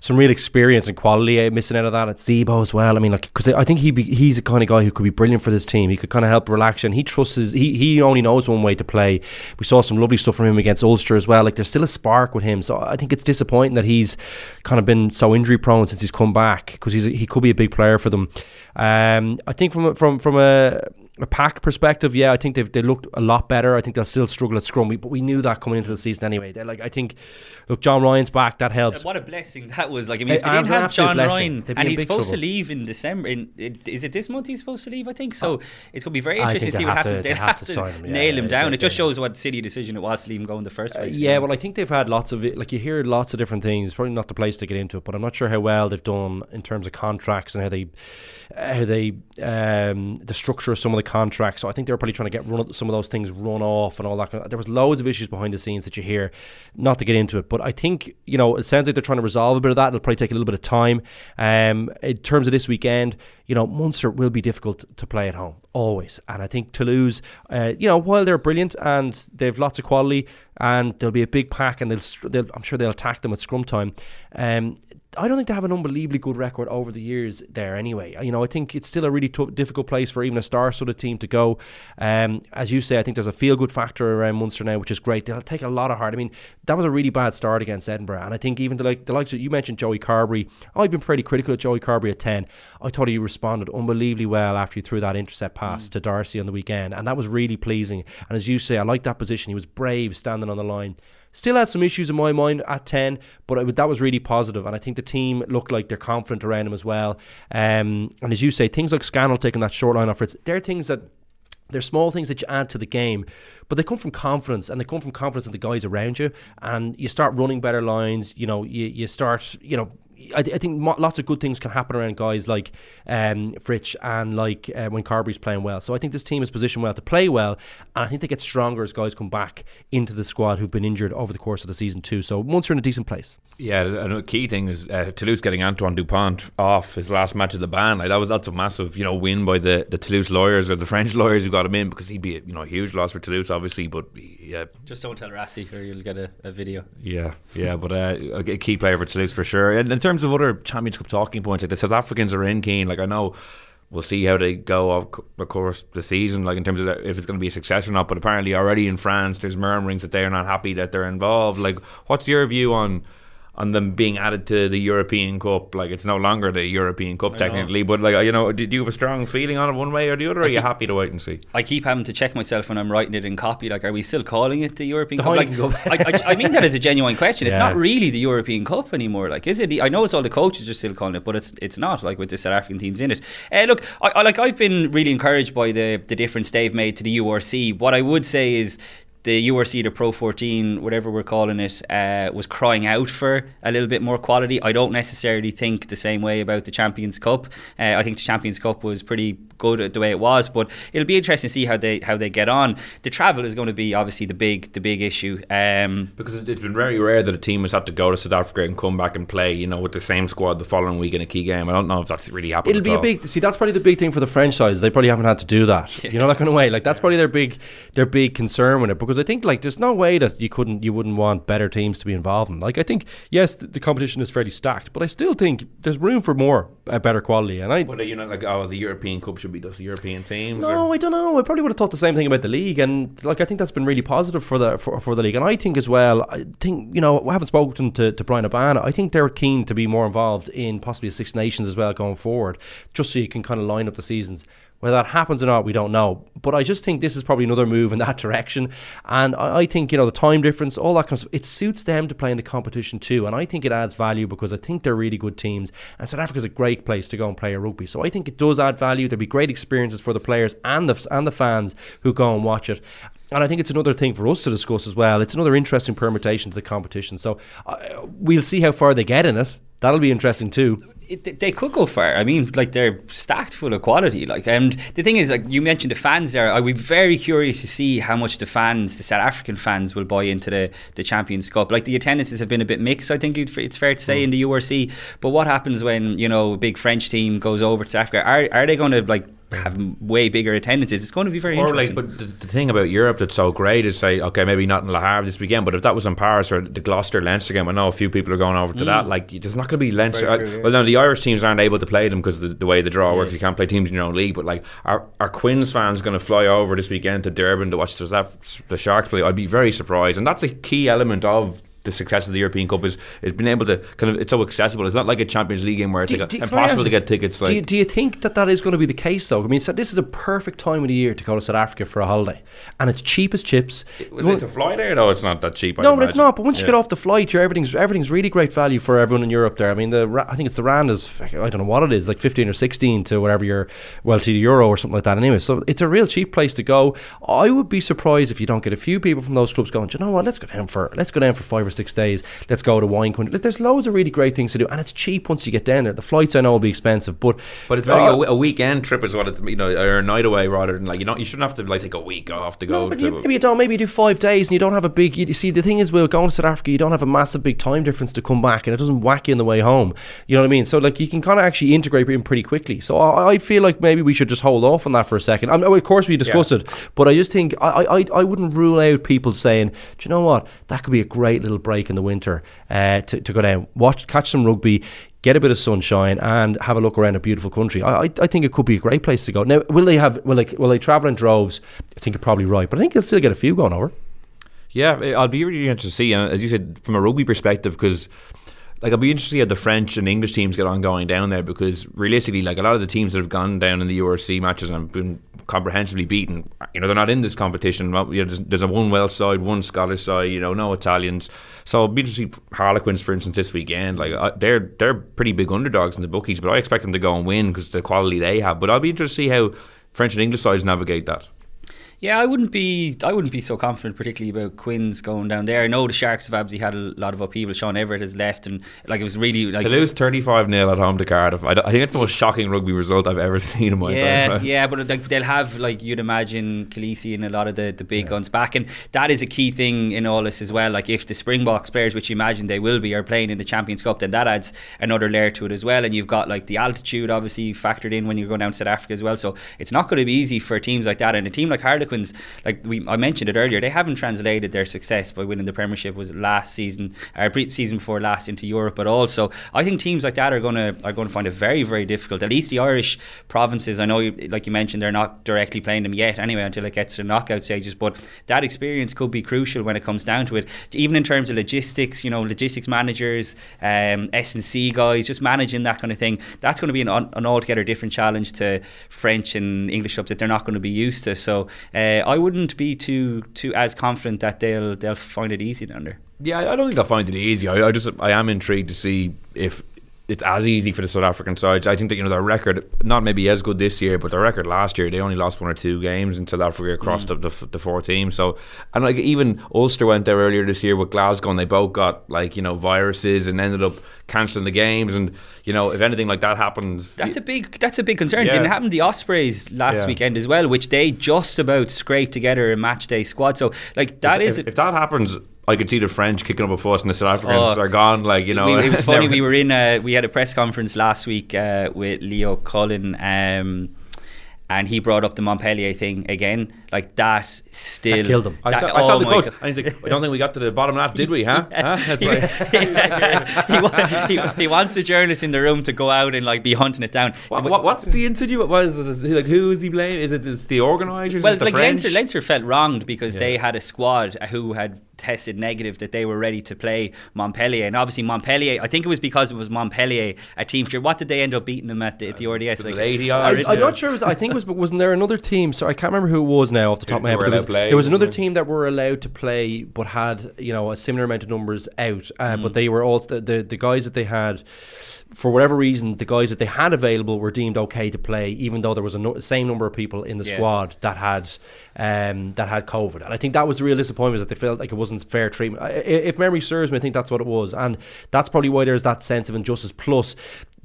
Some real experience and quality uh, missing out of that at Zebo as well. I mean, like because I think he be, he's the kind of guy who could be brilliant for this team. He could kind of help relax and he trusts his. He he only knows one way to play. We saw some lovely stuff from him against Ulster as well. Like there's still a spark with him. So I think it's disappointing that he's kind of been so injury prone since he's come back because he could be a big player for them. Um, I think from from from a a pack perspective, yeah, I think they've they looked a lot better. I think they'll still struggle at scrum, but we knew that coming into the season anyway. They're like I think, look, John Ryan's back. That helps. What a blessing that was! Like I mean, if they didn't have John blessing. Ryan, and he's supposed trouble. to leave in December. In is it this month he's supposed to leave? I think so. Oh. It's going to be very interesting to see what happens. They have, to, have to him. nail yeah, him down. It just shows what city decision it was to leave him go in the first uh, place. Uh, yeah, well, I think they've had lots of it. Like you hear lots of different things. Probably not the place to get into it, but I'm not sure how well they've done in terms of contracts and how they uh, how they um, the structure of some of the contracts. So I think they were probably trying to get run, some of those things run off and all that. There was loads of issues behind the scenes that you hear. Not to get into it, but I think you know it sounds like they're trying to resolve a bit of that. It'll probably take a little bit of time. Um, in terms of this weekend, you know Munster will be difficult to play at home always, and I think Toulouse, uh, you know, while they're brilliant and they've lots of quality and there'll be a big pack and they'll, they'll I'm sure they'll attack them at scrum time. Um, I don't think they have an unbelievably good record over the years there anyway. You know, I think it's still a really t- difficult place for even a star sort of team to go. Um, as you say, I think there's a feel good factor around Munster now, which is great. They'll take a lot of heart. I mean, that was a really bad start against Edinburgh. And I think even the, like, the likes of, you mentioned Joey Carbery. I've been pretty critical of Joey Carbery at 10. I thought he responded unbelievably well after he threw that intercept pass mm. to Darcy on the weekend. And that was really pleasing. And as you say, I like that position. He was brave standing on the line. Still had some issues in my mind at 10, but I, that was really positive. and I think the team looked like they're confident around him as well. Um, and as you say, things like Scannell taking that short line off, it's, they're things that they're small things that you add to the game, but they come from confidence and they come from confidence in the guys around you. And you start running better lines, you know, you, you start, you know, I, I, think lots of good things can happen around guys like um, Frisch and like uh, when Carbery's playing well. So I think this team is positioned well to play well, and I think they get stronger as guys come back into the squad who've been injured over the course of the season too. So Munster in a decent place. Yeah, and a key thing is uh, Toulouse getting Antoine Dupont off his last match of the ban. Like that was that's a massive you know win by the, the Toulouse lawyers or the French lawyers who got him in because he'd be you know a huge loss for Toulouse obviously. But yeah, just don't tell Rassie or you'll get a, a video. Yeah, yeah, but uh, a key player for Toulouse for sure. And in terms of other Championship talking points, like the South Africans are in keen. Like I know we'll see how they go of, of course the season like in terms of if it's going to be a success or not but apparently already in France there's murmurings that they're not happy that they're involved like what's your view on on them being added to the European Cup. Like it's no longer the European Cup technically, but like you know, do, you have a strong feeling on it one way or the other? Or are you happy to wait and see? I keep having to check myself when I'm writing it in copy. Like, are we still calling it the European the Cup? Like, Cup. I, I, I, mean that as a genuine question. It's yeah. not really the European Cup anymore. Like, is it? I know it's all the coaches are still calling it, but it's it's not. Like with the South African teams in it. Uh, look, I, I like I've been really encouraged by the the difference they've made to the URC. What I would say is the URC, the Pro 14, whatever we're calling it, uh, was crying out for a little bit more quality. I don't necessarily think the same way about the Champions Cup. Uh, I think the Champions Cup was pretty good the way it was. But it'll be interesting to see how they how they get on. The travel is going to be obviously the big the big issue. Um, because it's been very rare that a team has had to go to South Africa and come back and play, you know, with the same squad the following week in a key game. I don't know if that's really happened. It'll be all. a big see. That's probably the big thing for the French sides. They probably haven't had to do that. Yeah. You know that kind of way. Like that's probably their big their big concern with it because I think like there's no way that you couldn't you wouldn't want better teams to be involved in. Like I think yes, the, the competition is fairly stacked, but I still think there's room for more a better quality. And I, but uh, you know, like oh, the European Cup should beat those European teams. No, or? I don't know. I probably would have thought the same thing about the league, and like I think that's been really positive for the for, for the league. And I think as well, I think you know, I haven't spoken to, to Brian Abana. I think they're keen to be more involved in possibly a Six Nations as well going forward, just so you can kind of line up the seasons. Whether that happens or not, we don't know. But I just think this is probably another move in that direction. And I, I, think, you know, the time difference, all that kind of stuff, it suits them to play in the competition too. And I think it adds value because I think they're really good teams. And South Africa's a great place to go and play a rugby. So I think it does add value. There'll be great experiences for the players and the, and the fans who go and watch it. And I think it's another thing for us to discuss as well. It's another interesting permutation to the competition. So uh, we'll see how far they get in it. That'll be interesting too it, they could go far. I mean, like they're stacked full of quality. Like, and the thing is, like you mentioned, the fans there. I'd be very curious to see how much the fans, the South African fans, will buy into the the Champions Cup. Like the attendances have been a bit mixed. I think it's fair to say mm. in the URC. But what happens when you know a big French team goes over to South Africa? Are are they going to like have way bigger attendances. It's going to be very or interesting. Like, but the, the, thing about Europe that's so great is say, okay, maybe not in Le Havre this weekend, but if that was in Paris or the Gloucester Leinster game, I know a few people are going over to mm. that. Like, there's not going to be Leinster. True, yeah. Well, now the Irish teams aren't able to play them because the, the, way the draw yeah. works, you can't play teams in your own league. But like, are, are Quins fans going to fly over this weekend to Durban to watch the Sharks play? I'd be very surprised, and that's a key element of the success of the European Cup is is being able to kind of it's so accessible. It's not like a Champions League game where it's do, like do, impossible to get tickets. Like. Do, you, do you think that that is going to be the case though? I mean, so this is a perfect time of the year to go to South Africa for a holiday, and it's cheap as chips. It, it's a fly there though. It's not that cheap. No, but it's not. But once yeah. you get off the flight, you're, everything's everything's really great value for everyone in Europe. There, I mean, the I think it's the rand is I don't know what it is, like fifteen or sixteen to whatever you're well to the euro or something like that. Anyway, so it's a real cheap place to go. I would be surprised if you don't get a few people from those clubs going. you know what? Let's go down for let's go down for five or six days. Let's go to wine country. There's loads of really great things to do, and it's cheap once you get down there. The flights I know will be expensive, but but it's maybe uh, a, a, weekend trip is what it's you know or a night away rather than like you know you shouldn't have to like take a week off to go. No, but to you, maybe you don't. Maybe you do five days and you don't have a big. You, see, the thing is, we're going to South Africa. You don't have a massive big time difference to come back, and it doesn't whack you in the way home. You know what I mean? So like you can kind of actually integrate in pretty quickly. So I, I, feel like maybe we should just hold off on that for a second. I mean, of course we discuss yeah. it, but I just think I, I I wouldn't rule out people saying, do you know what? That could be a great little break in the winter uh, to to go down, watch, catch some rugby, get a bit of sunshine, and have a look around a beautiful country. I, I, I think it could be a great place to go. Now, will they have? Will they? Will they travel in droves? I think you're probably right, but I think you'll still get a few going over. Yeah, I'll be really interested to see, and as you said, from a rugby perspective, because like I'll be interested to see how the French and English teams get on going down there because realistically, like a lot of the teams that have gone down in the URC matches and been comprehensively beaten, you know, they're not in this competition. You know, there's, there's, a one Welsh side, one Scottish side, you know, no Italians. So I'll be see Harlequins, for instance, this weekend. Like uh, they're they're pretty big underdogs in the bookies, but I expect them to go and win because the quality they have. But I'll be interested to see how French and English sides navigate that. Yeah, I wouldn't be. I wouldn't be so confident, particularly about Quins going down there. I know the Sharks have obviously had a lot of upheaval. Sean Everitt has left, and like it was really like to lose thirty five 0 at home to Cardiff. I, I, think it's the most shocking rugby result I've ever seen in my yeah, time. Yeah, but like, they'll have like you'd imagine Kolisi and a lot of the, the big yeah. guns back, and that is a key thing in all this as well. Like if the Springboks players, which you imagine they will be, are playing in the Champions Cup, then that adds another layer to it as well. And you've got like the altitude obviously factored in when you're going down to South Africa as well. So it's not going to be easy for teams like that, and a team like Harlequins, like we I mentioned it earlier. They haven't translated their success by winning the Premiership was last season or pre- season before last into Europe, but also I think teams like that are gonna are to find it very very difficult. At least the Irish provinces. I know, like you mentioned, they're not directly playing them yet anyway until it gets to knockout stages. But that experience could be crucial when it comes down to it. Even in terms of logistics, you know, logistics managers, um, S and C guys, just managing that kind of thing. That's going to be an, an altogether different challenge to French and English clubs that they're not going to be used to. So uh, I wouldn't be too too as confident that they'll they'll find it easy down there. Yeah, I don't think they'll find it easy. I, I just I am intrigued to see if it's as easy for the South African sides. I think that you know their record, not maybe as good this year, but their record last year they only lost one or two games in South Africa across mm. the, the, the four teams. So and like even Ulster went there earlier this year with Glasgow, and they both got like you know viruses and ended up cancelling the games. And you know if anything like that happens, that's a big that's a big concern. Yeah. Didn't happen the Ospreys last yeah. weekend as well, which they just about scraped together a match day squad. So like that if, is if, if that happens I could see the French kicking up a fuss and the South Africans oh, are gone. Like you know, we, it was funny. we were in. A, we had a press conference last week uh, with Leo Cullen, um, and he brought up the Montpellier thing again. Like that still That killed him. I saw, I saw oh the my quote, and he's like, "I don't think we got to the bottom of that, did we? Huh? huh? It's he, like, he, he, he wants the journalists in the room to go out and like be hunting it down. what, what, what's the insinuate? What is it? Like, who is he blaming? Is it is the organisers? Well, is it like French? Leinster, Leinster felt wronged because Yeah. they had a squad uh, who had tested negative that they were ready to play Montpellier, and obviously Montpellier. I think it was because it was Montpellier a team. Sure, what did they end up beating them at the, at the RDS? Like, I, I'm not sure. It was, I think it was, but wasn't there another team? So I can't remember who it was now off the top of my head. Who But were there was, there was another team that were allowed to play, but had you know a similar amount of numbers out. Uh, Mm. But they were all the, the the guys that they had, for whatever reason, the guys that they had available were deemed okay to play, even though there was a no, same number of people in the Yeah. squad that had um, that had COVID. And I think that was the real disappointment that they felt like it wasn't fair treatment. I- If memory serves me, I think that's what it was, and that's probably why there's that sense of injustice. Plus,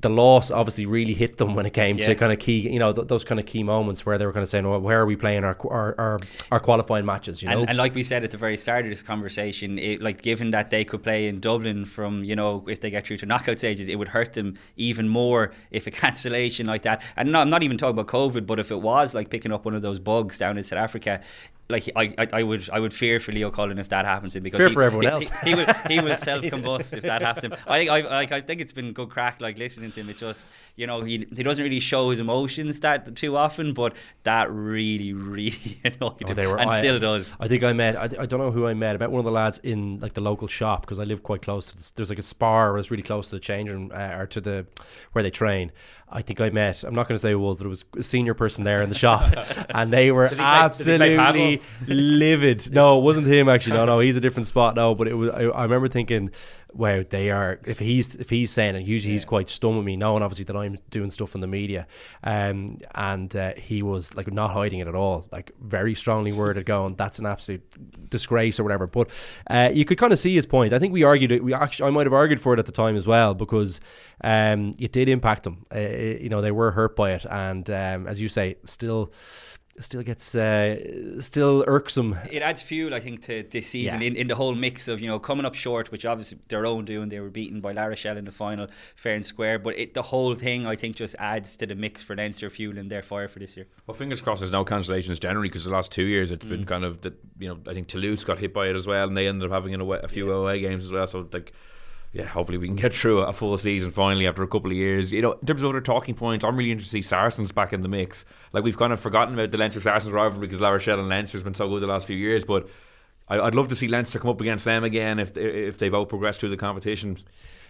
the loss obviously really hit them when it came Yeah. to kind of key, you know, th- those kind of key moments where they were kind of saying, "Well, where are we playing our our our, our qualifying matches?" You know, And, and like we said at the very start of this conversation, it, like given that they could play in Dublin from you know if they get through to knockout stages, it would hurt them even more if a cancellation like that. And no, I'm not even talking about COVID, but if it was like picking up one of those bugs down in South Africa. Like I, I, I would, I would fear for Leo Cullen if that happens to him because Fear he, for everyone he, else. He, he will, he will self combust if that happens. I think, I, like, I think it's been good crack. Like listening to him, it just, you know, he, he doesn't really show his emotions that too often, but that really, really annoyed Oh, him, were- and I- still does. I think I met. I, I don't know who I met. I met one of the lads in like the local shop because I live quite close to. This, there's like a spar that's really close to the change room uh, or to the where they train. I think I met. I'm not going to say who it was. There was a senior person there in the shop, and they were he play- he absolutely livid. No, it wasn't him actually. No, no, he's a different spot. now. but it was. I, I remember thinking, wow, they are. If he's if he's saying and usually he's quite stunned with me, knowing obviously that I'm doing stuff in the media, um, and uh, he was like not hiding it at all, like very strongly worded, going, "That's an absolute disgrace" or whatever. But uh, you could kind of see his point. I think we argued it. We actually, I might have argued for it at the time as well because um, it did impact them. Uh, you know, they were hurt by it, and um, as you say, still. Still gets uh, still irksome. it adds fuel, I think, to this season Yeah. in, in the whole mix of you know coming up short, which obviously their own doing. They were beaten by La Rochelle in the final, fair and square. But it, the whole thing, I think, just adds to the mix for Leinster fueling their fire for this year. Well, fingers crossed there's no cancellations generally because the last two years it's Mm. been kind of that you know I think Toulouse got hit by it as well and they ended up having an away, a few away games as well. So like, yeah, hopefully we can get through a full season finally after a couple of years. You know, in terms of other talking points, I'm really interested to see Saracens back in the mix. Like we've kind of forgotten about the Leinster Saracens rivalry because La Rochelle and Leinster has been so good the last few years, but. I'd love to see Leinster come up against them again if if they both progress through the competition.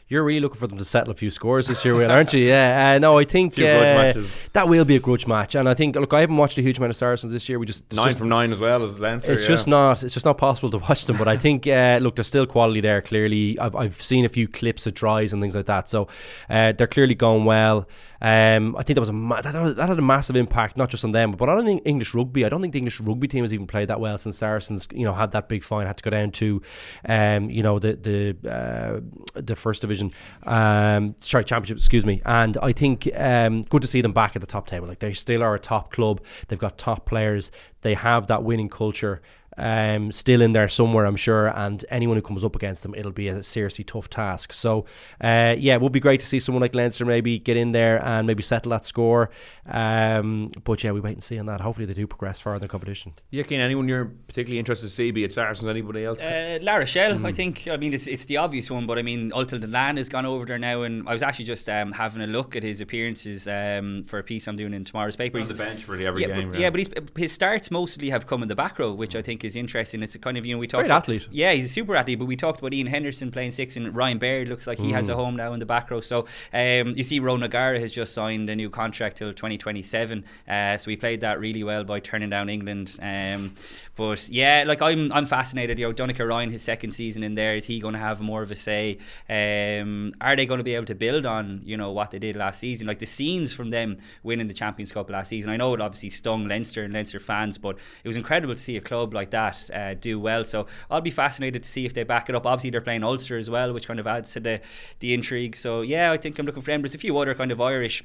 You're really looking for them to settle a few scores this year, Will, aren't you? Yeah. Uh, no, I think uh, that will be a grudge match, and I think look, I haven't watched a huge amount of Saracens this year. We just Nine just- from nine as well as Leinster. It's yeah. just not. It's just not possible to watch them. But I think, uh, look, there's still quality there. Clearly, I've, I've seen a few clips of tries and things like that. So uh, they're clearly going well. Um, I think that was a ma- that, that had a massive impact, not just on them, but on Eng- English rugby. I don't think the English rugby team has even played that well since Saracens, you know, had that big fine, had to go down to, um, you know, the the uh, the first division, um, sorry, championship, excuse me. And I think um, good to see them back at the top table. Like they still are a top club. They've got top players. They have that winning culture um, still in there somewhere, I'm sure. And anyone who comes up against them, it'll be a seriously tough task. So, uh, yeah, it would be great to see someone like Leinster maybe get in there and maybe settle that score. Um, but yeah, we wait and see on that. Hopefully, they do progress far in the competition. Yeah, Cian, anyone you're particularly interested to see, be it Saracens, anybody else? Uh, La Rochelle, Mm. I think. I mean, it's, it's the obvious one, but I mean, Ultan Dillane has gone over there now, and I was actually just um, having a look at his appearances um, for a piece I'm doing in tomorrow's paper. On the bench for the every yeah, game, But, yeah. yeah, but he's, his starts mostly have come in the back row, which I think is interesting. It's a kind of you know we talked Great about, athlete. Yeah, he's a super athlete. But we talked about Iain Henderson playing six, and Ryan Baird looks like he has a Mm. home now in the back row. So um, you see, Ronan O'Gara has just signed a new contract till 2027. Uh, so he played that really well by turning down England. Um, but yeah, like I'm, I'm fascinated. You know, Donnacha Ryan, his second season in there, is he going to have more of a say? Um, are they going to be able to build on you know what they did last season? Like the scenes from them winning the Champions Cup last season. I know it obviously stung Leinster and Leinster fans, but it was incredible to see a club like that uh, do well. So I'll be fascinated to see if they back it up. Obviously, they're playing Ulster as well, which kind of adds to the the intrigue. So yeah, I think I'm looking for them. There's a few other kind of Irish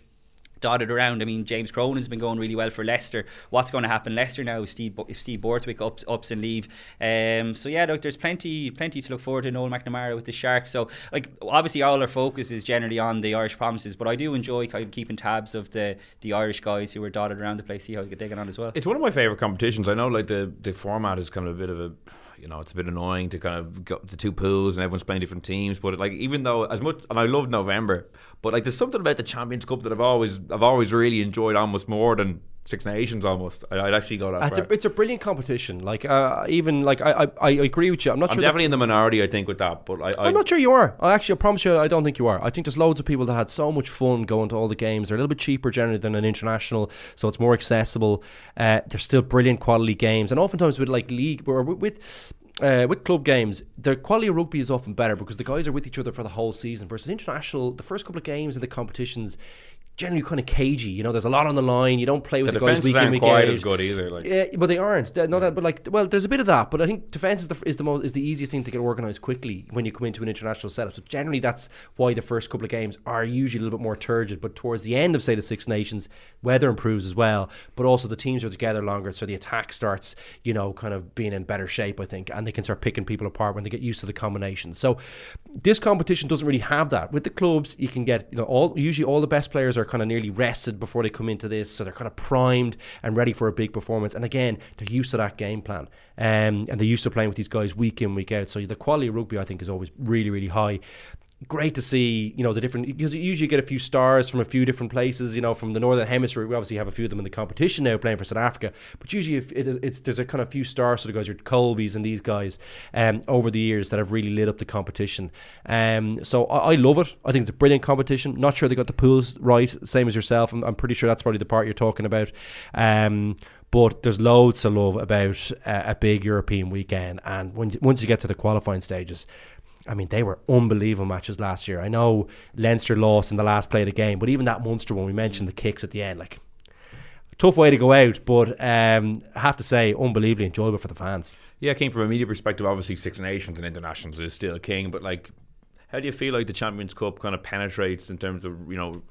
dotted around. I mean, James Cronin's been going really well for Leicester. What's going to happen Leicester now if Steve, if Steve Borthwick ups, ups and leave? Um, so yeah, look, there's plenty plenty to look forward to. Noel McNamara with the Sharks. So like obviously all our focus is generally on the Irish promises, but I do enjoy kind of keeping tabs of the the Irish guys who are dotted around the place, see how they get on as well. It's one of my favourite competitions. I know like the the format is kind of a bit of a you know, it's a bit annoying to kind of go the two pools and everyone's playing different teams. But like, even though as much, and I love November, but like, there's something about the Champions Cup that I've always, I've always really enjoyed almost more than Six Nations almost. I, would actually go that it's a, it's a brilliant competition. Like uh, even like I, I, I agree with you. I'm not I'm sure definitely in the minority. I think with that, but I, I, am not sure you are. I actually I promise you, I don't think you are. I think there's loads of people that had so much fun going to all the games. They're a little bit cheaper generally than an international, so it's more accessible. Uh, they're still brilliant quality games, and oftentimes with like league or with uh, with club games, the quality of rugby is often better because the guys are with each other for the whole season. Versus international, the first couple of games in the competitions, generally kind of cagey. You know, there's a lot on the line. You don't play with the, the guys week in week quite out. as good either. Like. Yeah, but they aren't. They're not, but like, well, there's a bit of that. But I think defense is the is the most is the easiest thing to get organised quickly when you come into an international setup. So generally, that's why the first couple of games are usually a little bit more turgid. But towards the end of say the Six Nations, weather improves as well. But also the teams are together longer, so the attack starts, you know, kind of being in better shape. I think, and they can start picking people apart when they get used to the combinations. So this competition doesn't really have that. With the clubs, you can get you know all usually all the best players are kind of nearly rested before they come into this, so they're kind of primed and ready for a big performance. And again, they're used to that game plan, um, and they're used to playing with these guys week in week out. So the quality of rugby, I think, is always really really high great to see, you know, the different because you usually get a few stars from a few different places, you know, from the northern hemisphere. We obviously have a few of them in the competition now playing for South Africa, but usually if it is, it's there's a kind of few stars, so the guys, your Kolbes and these guys, um, over the years that have really lit up the competition. Um, so I, I love it. I think it's a brilliant competition. Not sure they got the pools right, same as yourself. I'm, I'm pretty sure that's probably the part you're talking about. Um, but there's loads to love about a big European weekend, and when once you get to the qualifying stages, I mean, they were unbelievable matches last year. I know Leinster lost in the last play of the game, but even that Munster one, we mentioned the kicks at the end, like tough way to go out, but um, I have to say, unbelievably enjoyable for the fans. Yeah, came from a media perspective. Obviously, Six Nations and internationals is still king, but like, how do you feel like the Champions Cup kind of penetrates in terms of you know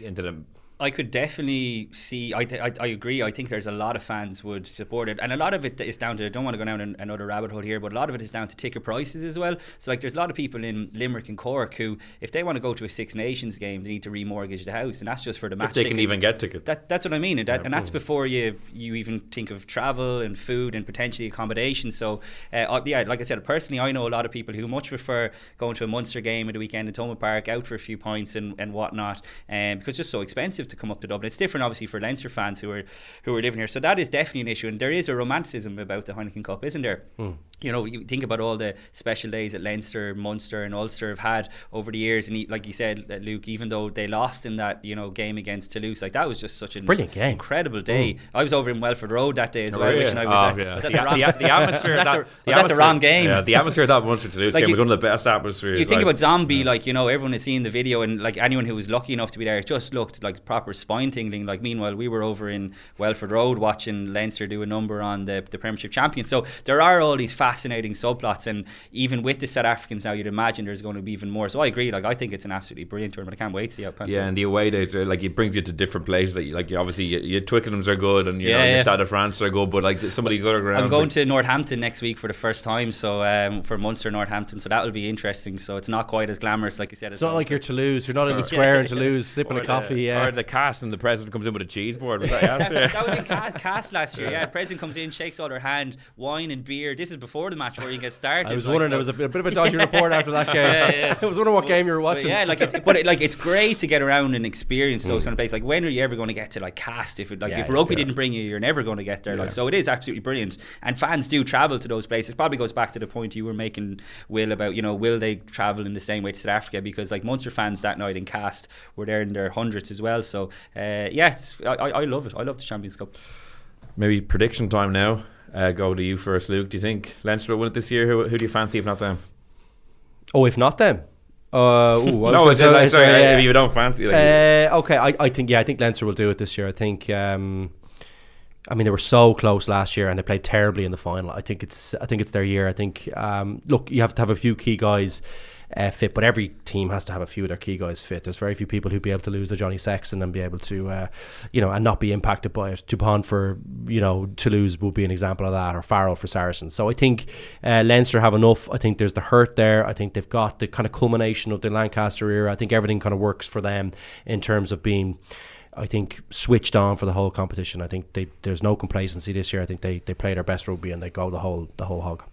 into the I could definitely see. I, I, I agree. I think there's a lot of fans would support it, and a lot of it is down to. I don't want to go down an, another rabbit hole here, but a lot of it is down to ticket prices as well. So like, there's a lot of people in Limerick and Cork who, if they want to go to a Six Nations game, they need to remortgage the house, and that's just for the match. If they tickets. can even get tickets. That, that's what I mean, and, that, yeah, and that's before you you even think of travel and food and potentially accommodation. So uh, yeah, like I said, personally, I know a lot of people who much prefer going to a Munster game at the weekend in Thomond Park, out for a few points and, and whatnot, um, because it's just so expensive to come up to Dublin. It's different, obviously, for Leinster fans who are who are living here. So that is definitely an issue, and there is a romanticism about the Heineken Cup, isn't there? Mm. You know, you think about all the special days that Leinster, Munster, and Ulster have had over the years, and like you said, uh, Luke, even though they lost in that you know game against Toulouse, like that was just such a brilliant game, incredible day. Mm. I was over in Welford Road that day as oh, well, yeah. wishing I was, oh, at, yeah. was at the, the, wrong, the, the atmosphere. was that, the, the, was the wrong game. Yeah, the atmosphere of that Munster Toulouse like game you, was one of the best atmospheres. You think about Zombie, yeah. like you know, everyone has seen the video, and like anyone who was lucky enough to be there, it just looked like proper spine tingling. Like meanwhile, we were over in Welford Road watching Leinster do a number on the, the Premiership champion. So there are all these fascinating subplots, and even with the South Africans now, you'd imagine there's going to be even more. So I agree. Like I think it's an absolutely brilliant tournament. I can't wait to see how it pans Yeah, out. and the away days, are, like it brings you to different places. That you, like you obviously your, your Twickenhams are good, and you Yeah, know your yeah. Stade de France are good, but like some of these other grounds. I'm going like, to Northampton next week for the first time, so um, for Munster Northampton, so that will be interesting. So it's not quite as glamorous, like you said. It's not like you're Toulouse. You're not in the square in Toulouse sipping or a coffee. The, yeah. The Castres and the president comes in with a cheese board. Was that, that, was in Castres, Castres last year. Yeah, president comes in, shakes all her hand, wine and beer. This is before the match where you get started. I was like, wondering so. there was a bit, a bit of a dodgy report after that game. Yeah, yeah. I was wondering what game you were watching. yeah, like it's but it, like it's great to get around and experience those mm. kind of places. Like when are you ever going to get to like Castres? If it, like if rugby didn't bring you, you're never going to get there. Like so, it is absolutely brilliant. And fans do travel to those places. Probably goes back to the point you were making, Will, about you know will they travel in the same way to South Africa? Because like Munster fans that night in Castres were there in their hundreds as well. So uh, yeah, I, I I love it. I love the Champions Cup. Maybe prediction time now. Uh, go to you first, Luke. Do you think Leinster will win it this year? Who, who do you fancy if not them? Oh, if not them. Uh, ooh, I no, was is it gonna- like, sorry, yeah. if you don't fancy, like, Uh, okay, I, I think yeah, I think Leinster will do it this year. I think um, I mean, they were so close last year, and they played terribly in the final. I think it's I think it's their year. I think um, look, you have to have a few key guys uh, fit, but every team has to have a few of their key guys fit. There's very few people who'd be able to lose a Johnny Sexton and be able to, uh, you know, and not be impacted by it. Dupont for, you know, Toulouse would be an example of that, or Farrell for Saracens. So I think uh, Leinster have enough. I think there's the hurt there. I think they've got the kind of culmination of the Lancaster era. I think everything kind of works for them in terms of being. I think switched on for the whole competition. I think they, there's no complacency this year. I think they, they play their best rugby and they go the whole the whole hog.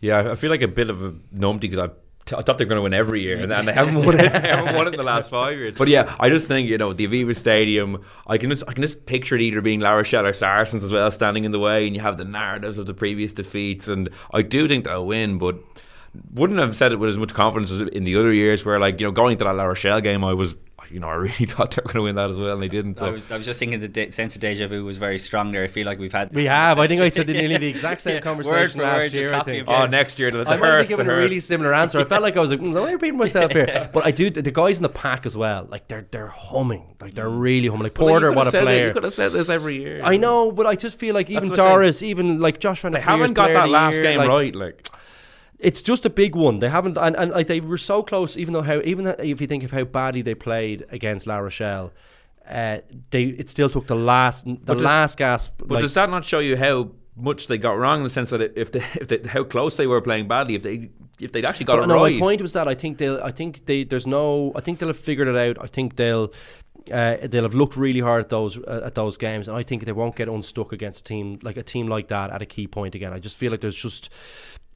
Yeah, I feel like a bit of a numpty because I I thought they're going to win every year, and, and they haven't won it. they haven't won it in the last five years. But yeah, I just think you know the Aviva Stadium. I can just I can just picture it either being La Rochelle or Saracens as well standing in the way, and you have the narratives of the previous defeats. And I do think they'll win, but wouldn't have said it with as much confidence as in the other years, where like you know going to that La Rochelle game, I was you know, I really thought they were going to win that as well, and they didn't. So. I, was, I, was, just thinking the de- sense of deja vu was very strong there. I feel like we've had. We have. I think I said nearly the exact same yeah, conversation last word, year. I think. Oh, next year. The, the I might have given a really similar answer. I felt like I was like, mm, am I repeating myself here? But I do. The guys in the pack as well, like they're they're humming, like they're really humming. Like Porter, well, what a player! It, you could have said this every year. I know, but I just feel like even Doris, even like Josh Van They haven't got that last game right, like it's just a big one. They haven't, and, and like they were so close. Even though how, even if you think of how badly they played against La Rochelle, uh, they it still took the last the but last gasp. But like, does that not show you how much they got wrong in the sense that if they, if they, how close they were playing badly, if they if they'd actually got but it no, right. My point was that I think they'll. I think they. There's no. I think they'll have figured it out. I think they'll. Uh, they'll have looked really hard at those uh, at those games, and I think they won't get unstuck against a team like a team like that at a key point again. I just feel like there's just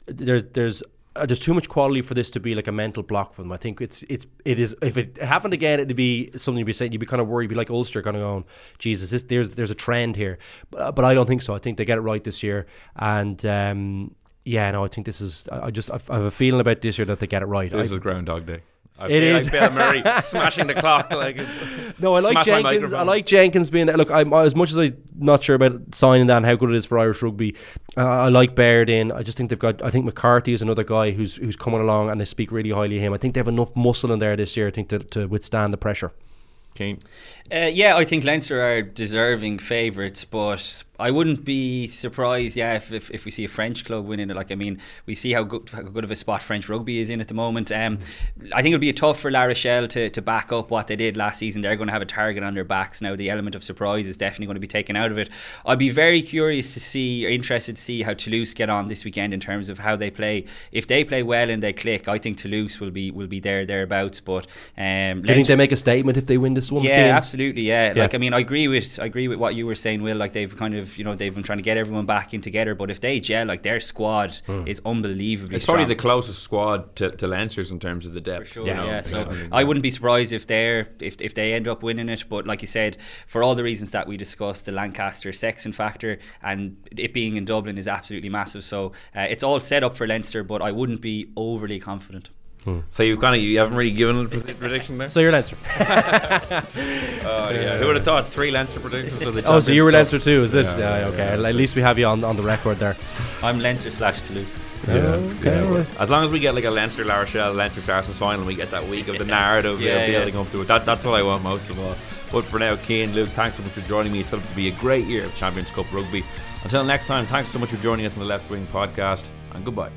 there's there's uh, there's too much quality for this to be like a mental block for them. I think it's it's it is if it happened again, it'd be something you'd be saying. You'd be kind of worried. You'd be like Ulster, kind of going, Jesus, this, there's there's a trend here, but, uh, but I don't think so. I think they get it right this year, and um, yeah, no, I think this is. I just I have a feeling about this year that they get it right. This I, is Groundhog Day. I it is like Bill Murray smashing the clock. Like no, I like Jenkins. I like Jenkins being look. I'm as much as I'm not sure about signing that and how good it is for Irish rugby. Uh, I like Baird in. I just think they've got. I think McCarthy is another guy who's who's coming along and they speak really highly of him. I think they have enough muscle in there this year. I think to, to withstand the pressure. Cian. Uh, yeah, I think Leinster are deserving favourites, but I wouldn't be surprised, yeah, if, if, if, we see a French club winning it. Like, I mean, we see how good, how good of a spot French rugby is in at the moment. Um, I think it would be tough for La Rochelle to, to back up what they did last season. They're going to have a target on their backs now. The element of surprise is definitely going to be taken out of it. I'd be very curious to see, or interested to see how Toulouse get on this weekend in terms of how they play. If they play well and they click, I think Toulouse will be will be there thereabouts. But um, do you think they make a statement if they win this one? Yeah, game? absolutely. Yeah. yeah, like I mean, I agree with I agree with what you were saying, Will. Like they've kind of you know they've been trying to get everyone back in together. But if they gel, like their squad mm. is unbelievably. It's strong. probably the closest squad to, to Leinster's in terms of the depth. For sure, yeah. yeah. So I wouldn't be surprised if they're if if they end up winning it. But like you said, for all the reasons that we discussed, the Lancaster Sexton factor and it being in Dublin is absolutely massive. So uh, it's all set up for Leinster, but I wouldn't be overly confident. Hmm. So you've kind of you haven't really given a prediction there. So you're Leinster. oh yeah, who would have thought three Leinster predictions? oh, so you were Leinster too? Is this? Yeah, yeah okay. Yeah. At least we have you on, on the record there. I'm Leinster slash Toulouse. Yeah, okay. yeah. As long as we get like a Leinster, La Rochelle, Leinster Saracens final, we get that week of the narrative yeah, building up to it. That, that's what I want most of all. But for now, Cian, Luke, thanks so much for joining me. It's set up to be a great year of Champions Cup rugby. Until next time, thanks so much for joining us on the Left Wing podcast, and goodbye.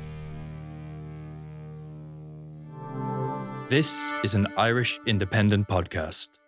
This is an Irish independent podcast.